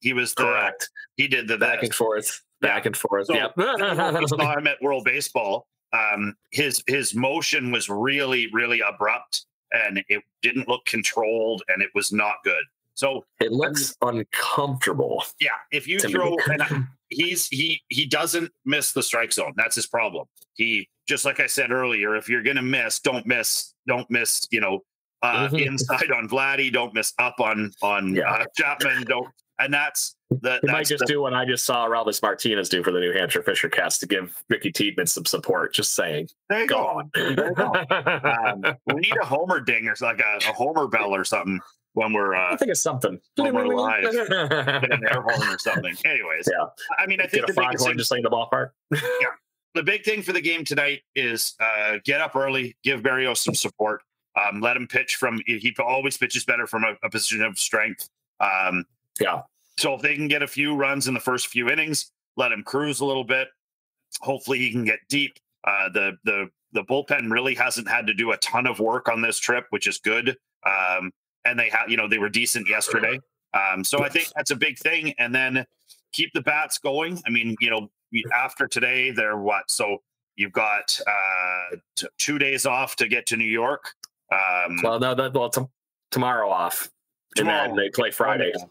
He was the, Correct. He did the Back best. and forth, back and forth. So, yep. we saw him at World Baseball. Um, his his motion was really really abrupt, and it didn't look controlled, and it was not good. So it looks uncomfortable. yeah, if you throw, and I- he's he he doesn't miss the strike zone. That's his problem. He just like I said earlier, if you're gonna miss, don't miss, don't miss. You know, uh, Mhm. inside on Vladdy, don't miss up on on Yeah. uh, Chapman. Don't, and that's the He might just the, do what I just saw Ralphus Martinez do for the New Hampshire Fisher Cats to give Ricky Tiedemann some support. Just saying. there you Go go. on. There you go. um, we need a homer ding or like a, a homer bell or something when we're I uh, think it's something. When we're live. an air horn or something. Anyways, Yeah. I mean, I think Get a the biggest foghorn thing, just like the ballpark. Yeah, the big thing for the game tonight is uh, get up early, give Berrios some support. Um, let him pitch from. He always pitches better from a, a position of strength. Um, yeah. So if they can get a few runs in the first few innings, let him cruise a little bit. Hopefully he can get deep. Uh, the the the bullpen really hasn't had to do a ton of work on this trip, which is good. Um, and they have, you know, they were decent yesterday. Um, so I think that's a big thing. And then keep the bats going. I mean, you know, after today, they're what? So you've got uh, t- two days off to get to New York. Um, well, no, that, well, t- tomorrow off, tomorrow. and then they play Friday. Yeah,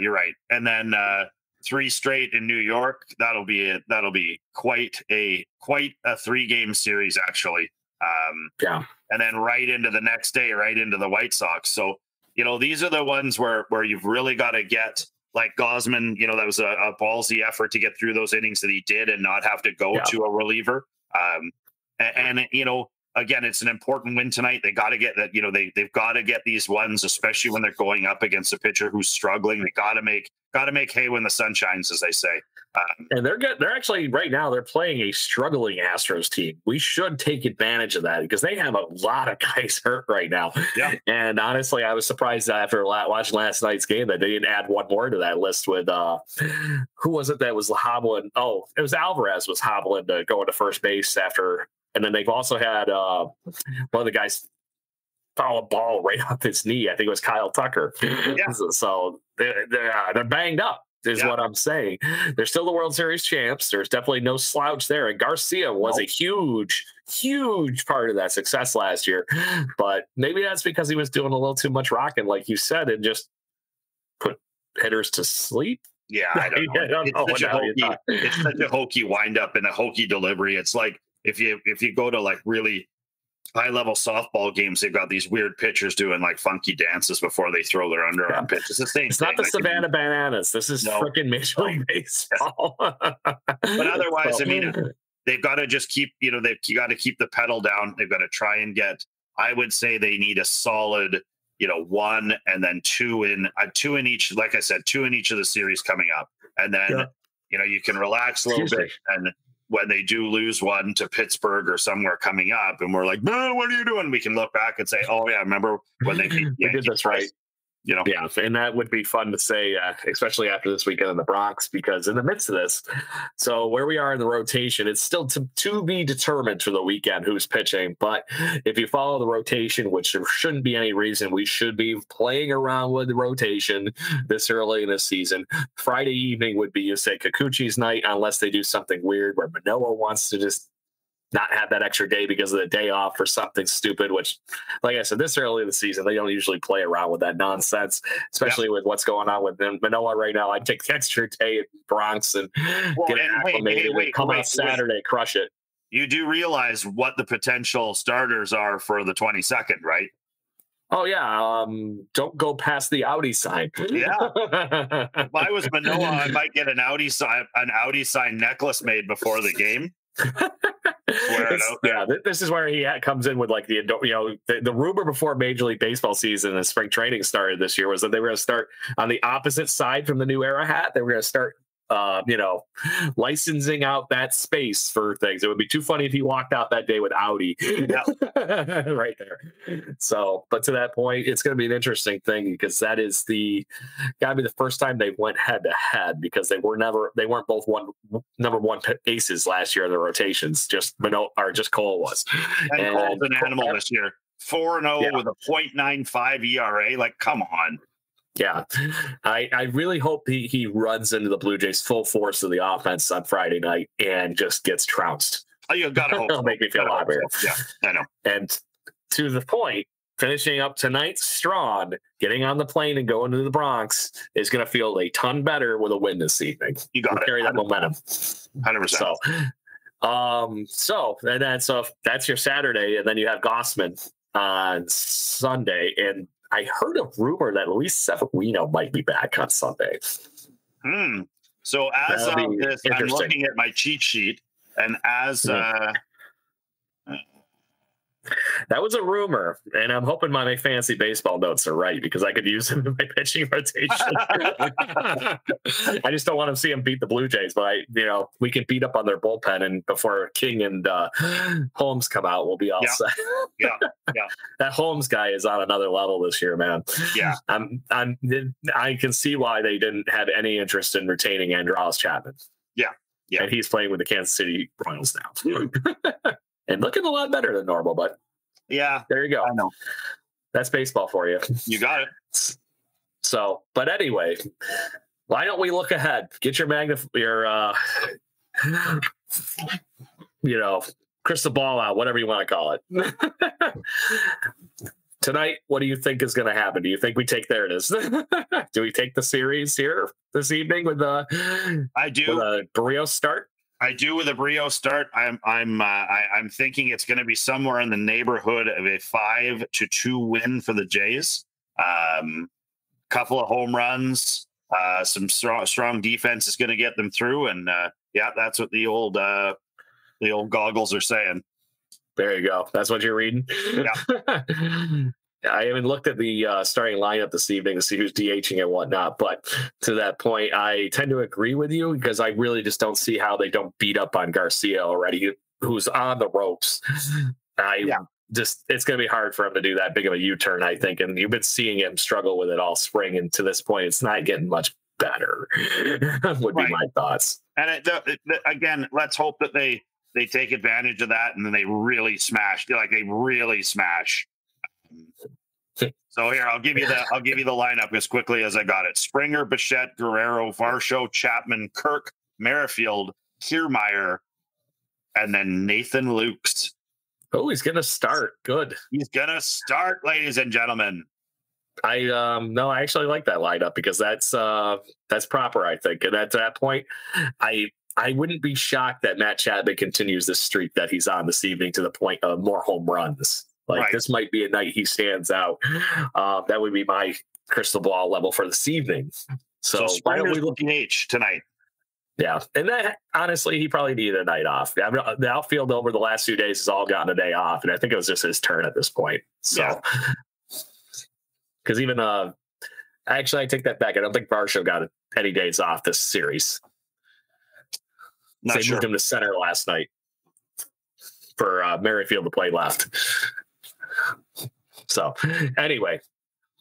you're right. And then uh, three straight in New York. That'll be it. That'll be quite a quite a three game series, actually. Um, yeah. And then right into the next day, right into the White Sox. So you know, these are the ones where where you've really got to get like Gausman. You know, that was a, a, ballsy effort to get through those innings that he did and not have to go yeah. to a reliever. Um, and, and you know, again, it's an important win tonight. They got to get that. You know, they they've got to get these ones, especially when they're going up against a pitcher who's struggling. They got to make got to make hay when the sun shines, as they say. Um, and they're good. They're actually right now they're playing a struggling Astros team. We should take advantage of that because they have a lot of guys hurt right now. Yeah. And honestly, I was surprised after watching last night's game that they didn't add one more to that list. With uh, who was it that was hobbling? Oh, it was Alvarez was hobbling to go into first base after. And then they've also had uh, one of the guys foul a ball right off his knee. I think it was Kyle Tucker. Yeah. so they're, they're, uh, they're banged up is yeah. what I'm saying. They're still the World Series champs. There's definitely no slouch there. And Garcia was nope. a huge, huge part of that success last year. But maybe that's because he was doing a little too much rocking, like you said, and just put hitters to sleep. Yeah, I don't know. I don't it's, know such hokey, it's such a hokey windup and a hokey delivery. It's like if you if you go to like really high level softball games, they've got these weird pitchers doing like funky dances before they throw their underarm yeah. pitch. It's the same. It's thing. not the like, Savannah Bananas. This is no. freaking Major League Baseball. but otherwise, I mean, they've got to just keep. You know, they've got to keep the pedal down. They've got to try and get. I would say they need a solid. You know, one and then two in uh, two in each. Like I said, two in each of the series coming up, and then yeah. you know you can relax a little Excuse bit me. and when they do lose one to Pittsburgh or somewhere coming up, and we're like, "No, what are you doing?" We can look back and say, "Oh yeah, remember when they beat did this right." You know, yeah, and that would be fun to say, uh, especially after this weekend in the Bronx, because in the midst of this, so where we are in the rotation, it's still to, to be determined for the weekend who's pitching. But if you follow the rotation, which there shouldn't be any reason we should be playing around with the rotation this early in the season, Friday evening would be you say Kikuchi's night, unless they do something weird where Manoah wants to just not have that extra day because of the day off or something stupid, which, like I said, this early in the season, they don't usually play around with that nonsense, especially yeah. with what's going on with Manoah right now. I take the extra day at Bronx and well, get and acclimated wait, wait, and come wait, out Saturday, crush it. You do realize what the potential starters are for the 22nd, right? Oh yeah, um, don't go past the Audi sign. yeah, if I was Manoah, I might get an Audi sign, an Audi sign necklace made before the game yeah, this is where he uh, comes in with like the you know the, the rumor before Major League Baseball season and spring training started this year was that they were going to start on the opposite side from the new era hat. They were going to start uh, you know, licensing out that space for things. It would be too funny if he walked out that day with Audi right there. So, but to that point, it's going to be an interesting thing because that is the got to be the first time they went head to head because they were never they weren't both one number one aces last year in the rotations. Just Manoah or just Cole was. And, and Cole's an animal this year. Four and zero oh with a .95 ERA. Like, come on. Yeah, I, I really hope he, he runs into the Blue Jays full force of the offense on Friday night and just gets trounced. Oh, you gotta hope. It'll make me feel a lot better. Yeah, I know. And to the point, finishing up tonight strong, getting on the plane and going to the Bronx is going to feel a ton better with a win this evening. You got to carry that momentum. Hundred percent. So, um, so and then so that's your Saturday, and then you have Gausman on Sunday, and I heard a rumor that Luis Severino might be back on Sunday. Hmm. So as of this, I'm looking at my cheat sheet, and as uh, That was a rumor, and I'm hoping my fancy baseball notes are right because I could use him in my pitching rotation. I just don't want to see him beat the Blue Jays, but I, you know, we can beat up on their bullpen, and before King and uh, Holmes come out, we'll be all Yeah. set. Yeah, yeah. that Holmes guy is on another level this year, man. Yeah. I'm, I'm, I can see why they didn't have any interest in retaining Aroldis Chapman. Yeah, yeah. and he's playing with the Kansas City Royals now, and looking a lot better than normal. But Yeah, there you go. I know. That's baseball for you. You got it. So, but anyway, why don't we look ahead? Get your magnif your uh you know, crystal ball out, whatever you want to call it. Tonight, what do you think is going to happen? Do you think we take there it is? do we take the series here this evening with the I with do. a Berrios start? I do with a Berrios start. I'm I'm uh, I, I'm thinking it's going to be somewhere in the neighborhood of a five to two win for the Jays. Um, couple of home runs, uh, some strong strong defense is going to get them through, and uh, yeah, that's what the old uh, the old goggles are saying. There you go. That's what you're reading. Yeah. I haven't looked at the uh, starting lineup this evening to see who's DHing and whatnot, but to that point, I tend to agree with you because I really just don't see how they don't beat up on Garcia already, who's on the ropes. I Yeah. just it's going to be hard for him to do that big of a U-turn, I think, and you've been seeing him struggle with it all spring, and to this point, it's not getting much better. would be my thoughts. And it, the, the, again, let's hope that they they take advantage of that and then they really smash. Like they really smash. So here, I'll give you the I'll give you the lineup as quickly as I got it. Springer, Bichette, Guerrero, Varsho, Chapman, Kirk, Merrifield, Kiermaier, and then Nathan Lukes. Oh, he's going to start. Good. He's gonna start, ladies and gentlemen. I um no, I actually like that lineup because that's uh that's proper, I think. And at that point, I I wouldn't be shocked that Matt Chapman continues this streak that he's on this evening to the point of more home runs. Like Right. this might be a night he stands out. Um, that would be my crystal ball level for this evening. So, So, why don't we look? DH tonight. Yeah, and that honestly, he probably needed a night off. I mean, the outfield over the last few days has all gotten a day off, and I think it was just his turn at this point. So, Yeah. because even uh, actually, I take that back. I don't think Varsho got any days off this series. Not they sure. moved him to center last night for uh, Merrifield to play left. So, anyway,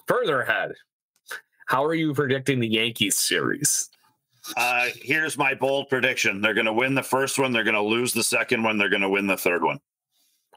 further ahead, how are you predicting the Yankees series? Uh, here's my bold prediction: They're going to win the first one. They're going to lose the second one. They're going to win the third one.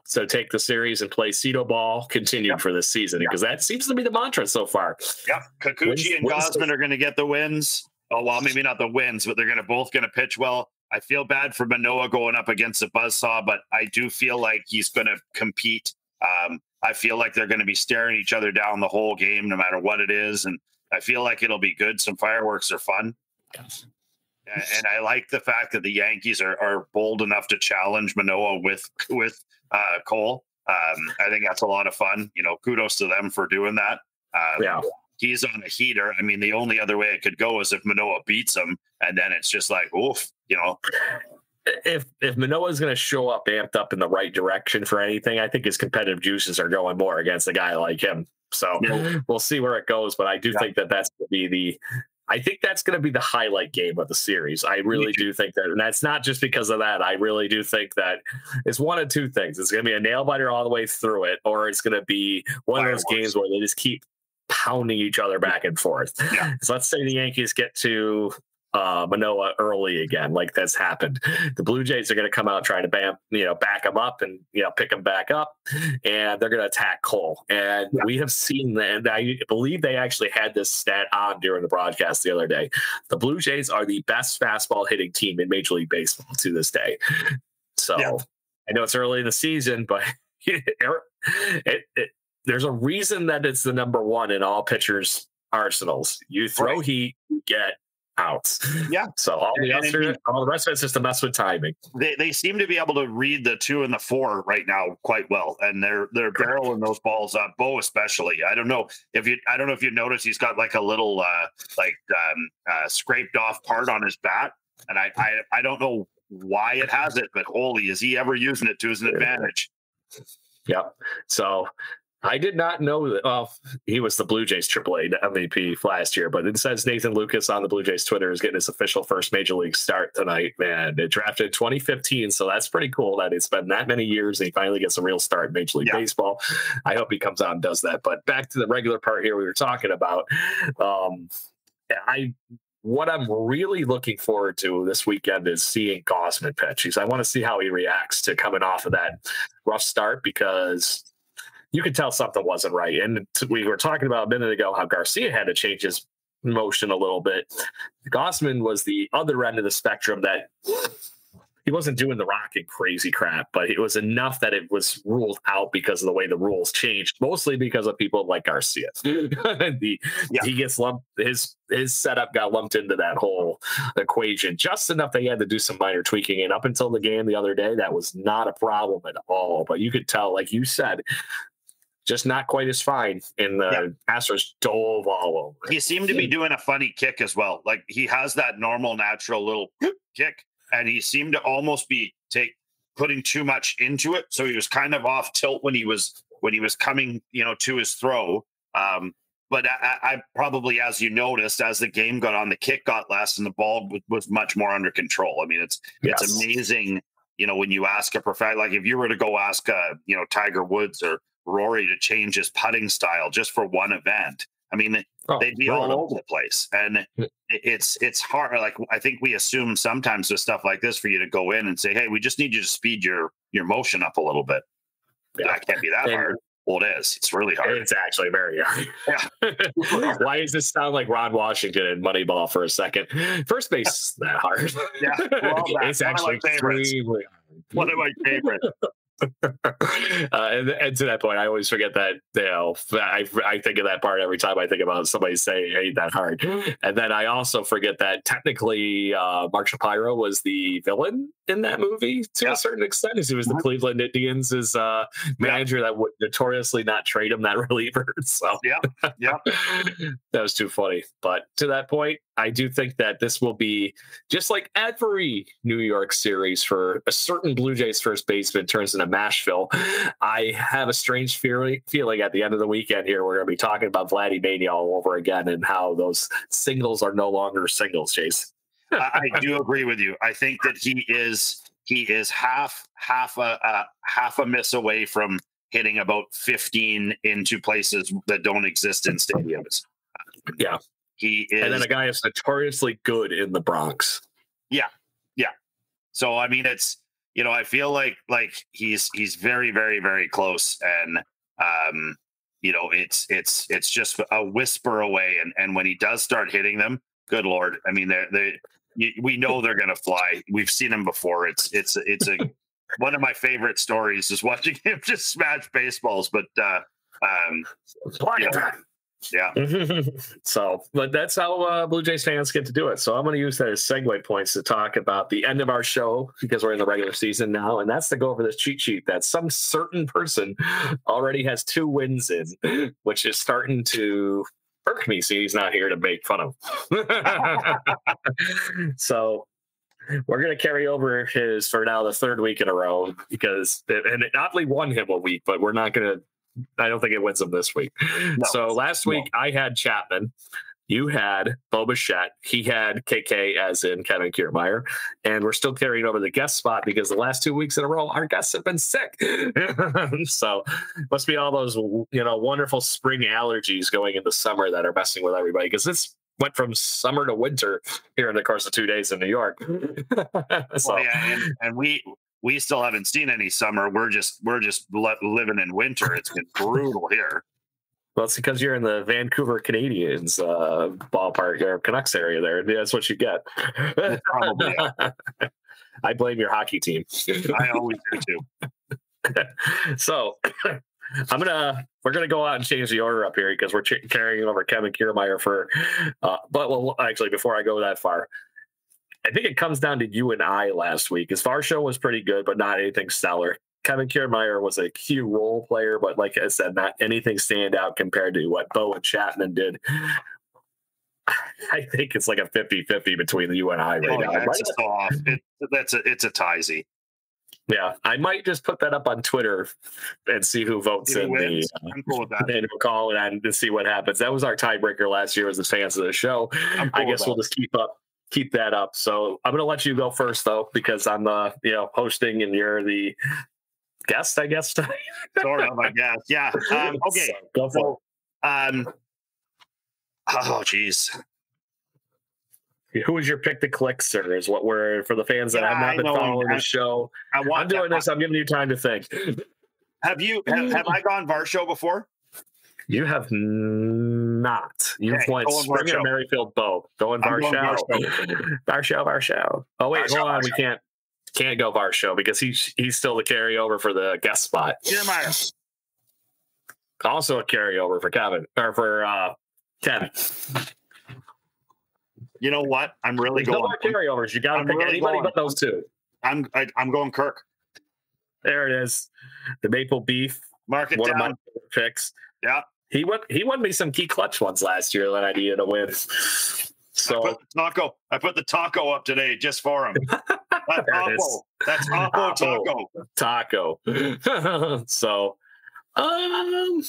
So take the series and play Cedo ball continued for this season because that seems to be the mantra so far. Yep. Kikuchi Wins- and wins the- Gausman are going to get the wins. Oh well, maybe not the wins, but they're going to both going to pitch well. I feel bad for Manoah going up against a buzzsaw, but I do feel like he's going to compete. Um, I feel like they're going to be staring each other down the whole game, no matter what it is, and I feel like it'll be good. Some fireworks are fun, and, I like the fact that the Yankees are, are bold enough to challenge Manoah with with uh, Cole. Um, I think that's a lot of fun. You know, kudos to them for doing that. Um, Yeah. he's on a heater. I mean, the only other way it could go is if Manoah beats him, and then it's just like, oof, you know. If if Manoah is going to show up amped up in the right direction for anything, I think his competitive juices are going more against a guy like him. So Yeah. we'll see where it goes. But I do Yeah. think that that's going to be the. I think that's going to be the highlight game of the series. I really do think that, and that's not just because of that. I really do think that it's one of two things. It's going to be a nail biter all the way through it, or it's going to be one of those games where they just keep pounding each other back and forth. Yeah. So let's say the Yankees get to uh, Manoah early again, like that's happened. The Blue Jays are going to come out trying to bam, you know, back him up and you know pick him back up, and they're going to attack Cole. And Yeah. we have seen that. And I believe they actually had this stat on during the broadcast the other day. The Blue Jays are the best fastball hitting team in Major League Baseball to this day. So Yeah. I know it's early in the season, but it, it, there's a reason that it's the number one in all pitchers' arsenals. You throw Right. heat, you get outs. Yeah. So all the, And- and other, I all the rest of it's just a mess with timing. They, they seem to be able to read the two and the four right now quite well, and they're they're barreling those balls up. Bo especially. I don't know if you I don't know if you notice he's got like a little uh, like um, uh, scraped off part on his bat, and I, I I don't know why it has it, but holy is he ever using it to his advantage? Yep. So I did not know that. Well, he was the Blue Jays AAA MVP last year, but it says Nathan Lukes on the Blue Jays Twitter is getting his official first major league start tonight. Man, it drafted 2015, so that's pretty cool that it's been that many years and he finally gets a real start in Major League yeah. Baseball. I hope he comes out and does that. But back to the regular part here, we were talking about. Um, I what I'm really looking forward to this weekend is seeing Gausman pitch. I want to see how he reacts to coming off of that rough start because you could tell something wasn't right. And we were talking about a minute ago how Garcia had to change his motion a little bit. Gausman was the other end of the spectrum that he wasn't doing the rocking crazy crap, but it was enough that it was ruled out because of the way the rules changed, mostly because of people like Garcia. the, yeah. He gets lumped, his his setup got lumped into that whole equation just enough that he had to do some minor tweaking. And up until the game the other day, that was not a problem at all. But you could tell, like you said, just not quite as fine. And the yeah. Astros dove all over. He seemed to be doing a funny kick as well. Like he has that normal, natural little kick, and he seemed to almost be take putting too much into it. So he was kind of off tilt when he was when he was coming, you know, to his throw. Um, but I, I, probably, as you noticed, as the game got on, the kick got less, and the ball was, was much more under control. I mean, it's yes. it's amazing. You know, when you ask a perfect, like if you were to go ask, uh, you know, Tiger Woods or Rory to change his putting style just for one event. I mean, oh, they'd be all over the place, and it's it's hard. Like I think we assume sometimes with stuff like this for you to go in and say, "Hey, we just need you to speed your your motion up a little bit." Yeah. That can't be that and, hard. Well, it is. It's really hard. It's actually very hard. Yeah. Why does this sound like Ron Washington and Moneyball for a second? First base is that hard. Yeah, it's actually extremely hard. One of my favorites. uh, and, and, to that point, I always forget that you know I, I think of that part every time I think about somebody saying "ain't that hard," and then I also forget that technically uh, Mark Shapiro was the villain in that movie to yeah. a certain extent, as he was the. Cleveland Indians' uh, manager yeah. that would notoriously not trade him that reliever. So yeah, yeah, that was too funny. But to that point, I do think that this will be just like every New York series for a certain Blue Jays first baseman turns into Mashville. I have a strange feeling, at the end of the weekend here, we're going to be talking about Vladdy Mania all over again and how those singles are no longer singles, Chase. I, I do agree with you. I think that he is he is half half a uh, half a miss away from hitting about 15 into places that don't exist in stadiums. Yeah. He is, and then a guy is notoriously good in the Bronx. Yeah, yeah. So I mean, it's you know, I feel like like he's he's very very very close, and um, you know, it's it's it's just a whisper away, and and when he does start hitting them, good lord, I mean, they're they we know they're gonna fly. We've seen them before. It's it's it's a one of my favorite stories is watching him just smash baseballs, but uh, um, yeah. so, but that's how uh, Blue Jays fans get to do it. So I'm going to use that as segue points to talk about the end of our show because we're in the regular season now, and that's to go over this cheat sheet that some certain person already has two wins in, which is starting to irk me. See, he's not here to make fun of. so we're going to carry over his for now the third week in a row because and it oddly won him a week, but we're not going to I don't think it wins them this week. No, so last week no. I had Chapman. You had Bo Bichette. He had KK, as in Kevin Kiermaier. And we're still carrying over the guest spot because the last two weeks in a row, our guests have been sick. so must be all those, you know, wonderful spring allergies going into summer that are messing with everybody because this went from summer to winter here in the course of two days in New York. so, well, yeah, and, and we we still haven't seen any summer. We're just we're just living in winter. It's been brutal here. Well, it's because you're in the Vancouver Canadians uh, ballpark or Canucks area there. That's what you get. Probably. I blame your hockey team. I always do too. so I'm gonna we're gonna go out and change the order up here because we're ch- carrying over Kevin Kiermaier for. Uh, but well, actually, before I go that far, I think it comes down to you and I last week. His show was pretty good, but not anything stellar. Kevin Kiermaier was a key role player, but like I said, not anything stand out compared to what Bo and Chapman did. I think it's like a 50 50 between you and I right oh, now. That's, a, it, that's a, it's a tizy. Yeah, I might just put that up on Twitter and see who votes in wins? the I'm cool with that. and we'll call it and to see what happens. That was our tiebreaker last year as the fans of the show. I'm I guess we'll just keep up keep that up. So I'm gonna let you go first though, because I'm the you know hosting and you're the guest, I guess. Sort of, I guess. Yeah. Um, okay. So, go for So, um, oh, geez. Who was your pick to click, sir? Is what we're for the fans that Yeah, have I not been know, following I- the show. I want I'm doing to- this. I'm giving you time to think. Have you have, have I gone Varsho before? You have not. You've Okay, going Springer. Merrifield, Bo. Going I'm going Varsho. Varsho, Varsho. Oh wait, hold on. We can't can't go Varsho because he's he's still the carryover for the guest spot. Jeremiah. Also a carryover for Kevin or for uh Ken. You know what? I'm really There's no going. more carryovers. You got to pick really anybody going. but those two. I'm I, I'm going Kirk. There it is. The maple beef. Mark it One of my down. favorite picks. Yeah. He won. He won me some key clutch ones last year that I needed to win. I So put the taco. I put the taco up today just for him. That's There it is. That's taco. taco. so, um,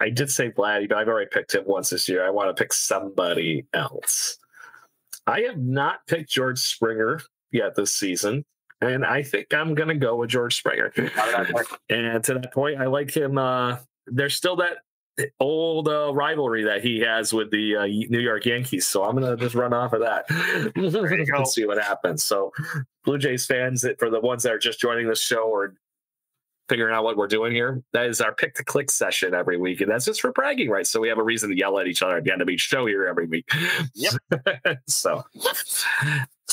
I did say Vladdy, but I've already picked him once this year. I want to pick somebody else. I have not picked George Springer yet this season, and I think I'm going to go with George Springer. and to that point, I like him. Uh, there's still that old uh, rivalry that he has with the uh, New York Yankees, so I'm going to just run off of that and see what happens. So, Blue Jays fans, that for the ones that are just joining the show or figuring out what we're doing here, that is our pick to click session every week, and that's just for bragging rights. So we have a reason to yell at each other at the end of each show here every week. Yep. so,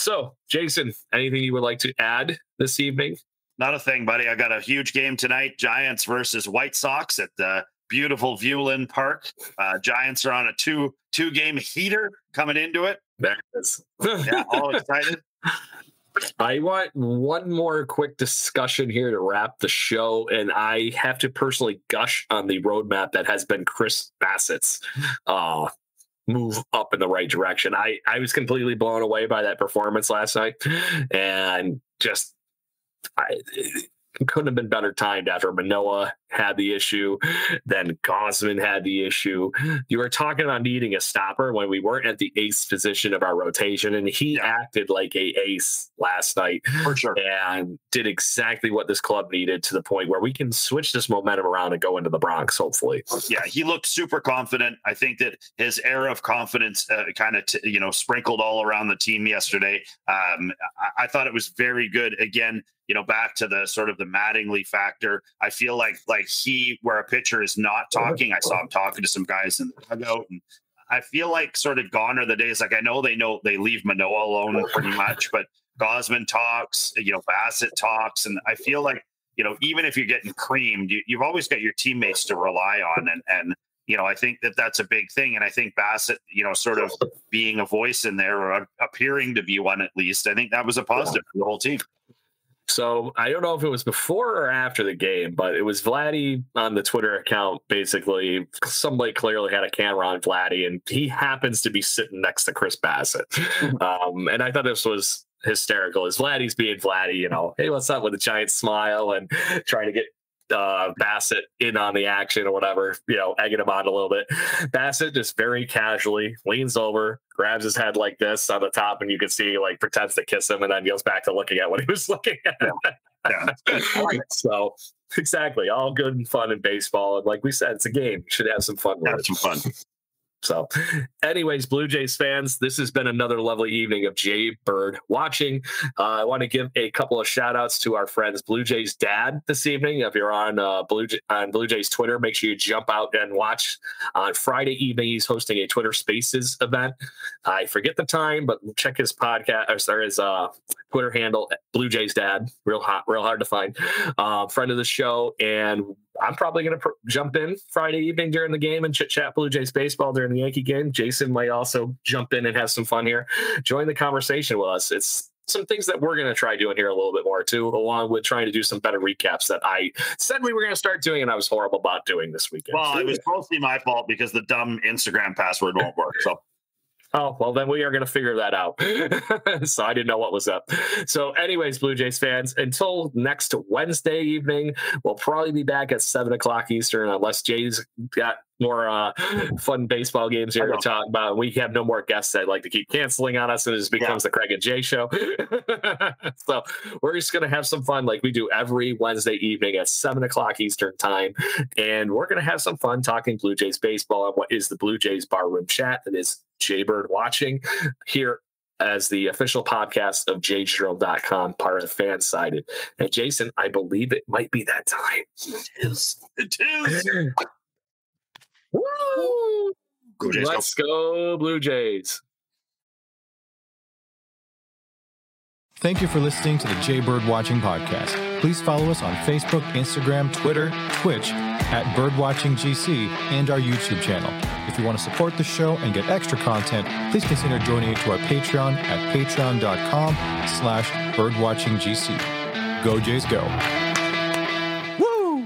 so Jason, anything you would like to add this evening? Not a thing, buddy. I got a huge game tonight. Giants versus White Sox at the beautiful Viewland Park. Uh, Giants are on a two two game heater coming into it. There it is. Yeah, all excited. I want one more quick discussion here to wrap the show, and I have to personally gush on the roadmap that has been Chris Bassitt's uh, move up in the right direction. I I was completely blown away by that performance last night, and just I. Couldn't have been better timed after Manoah had the issue, then Gausman had the issue. You were talking about needing a stopper when we weren't at the ace position of our rotation, and he Yeah. acted like a ace last night For sure. and did exactly what this club needed to the point where we can switch this momentum around and go into the Bronx, hopefully. Yeah, he looked super confident. I think that his air of confidence uh, kind of, t- you know, sprinkled all around the team yesterday. Um, I-, I thought it was very good. Again, you know, back to the sort of the Mattingly factor. I feel like like he, where a pitcher is not talking. I saw him talking to some guys in the dugout, and I feel like sort of gone are the days. Like I know they know they leave Manoah alone pretty much, but Gausman talks, you know, Bassitt talks, and I feel like you know, even if you're getting creamed, you, you've always got your teammates to rely on. And, and, you know, I think that that's a big thing. And I think Bassitt, you know, sort of being a voice in there or appearing to be one at least, I think that was a positive for the whole team. So I don't know if it was before or after the game, but it was Vladdy on the Twitter account. Basically, somebody clearly had a camera on Vladdy, and he happens to be sitting next to Chris Bassitt. um, and I thought this was hysterical. As Vladdy's being Vladdy, you know, hey, what's up with a giant smile and trying to get uh, Bassitt in on the action or whatever, you know, egging him on a little bit. Bassitt just very casually leans over, grabs his head like this on the top, and you can see like pretends to kiss him and then goes back to looking at what he was looking at. Yeah. so exactly, all good and fun in baseball. And like we said, it's a game. You should have some fun with Have it. some fun. So, anyways, Blue Jays fans, this has been another lovely evening of Jay Bird watching. Uh, I want to give a couple of shout outs to our friends Blue Jays Dad this evening. If you're on uh, Blue J- on Blue Jays Twitter, make sure you jump out and watch. On Friday evening, he's hosting a Twitter Spaces event. I forget the time, but check his podcast or sorry, his uh, Twitter handle, Blue Jays Dad. Real hot, real hard to find. Uh, friend of the show, and I'm probably going to pr- jump in Friday evening during the game and chit chat Blue Jays baseball during the Yankee game. Jason might also jump in and have some fun here. Join the conversation with us. It's some things that we're going to try doing here a little bit more too, along with trying to do some better recaps that I said we were going to start doing and I was horrible about doing this weekend. Well, it was mostly my fault because the dumb Instagram password won't work. So Oh, well, then we are going to figure that out. so I didn't know what was up. So, anyways, Blue Jays fans, until next Wednesday evening, we'll probably be back at 7 o'clock Eastern, unless Jays got more uh, fun baseball games here to talk about. We have no more guests that like to keep canceling on us, and it just becomes yeah. the Craig and Jay show. so we're just gonna have some fun, like we do every Wednesday evening at seven o'clock Eastern time, and we're gonna have some fun talking Blue Jays baseball and what is the Blue Jays barroom chat that is Jaybird watching here as the official podcast of jjournal.com, part of the FanSided. And Jason, I believe it might be that time. It is. It is. Woo! Blue Jays Let's go. go, Blue Jays. Thank you for listening to the Jaybird Watching Podcast. Please follow us on Facebook, Instagram, Twitter, Twitch at BirdwatchingGC and our YouTube channel. If you want to support the show and get extra content, please consider joining to our Patreon at patreon.com slash birdwatchinggc. Go Jays go. Woo!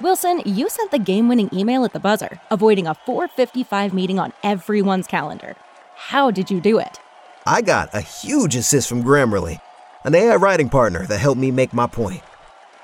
Wilson, you sent the game winning email at the buzzer, avoiding a 455 meeting on everyone's calendar. How did you do it? I got a huge assist from Grammarly, an AI writing partner that helped me make my point.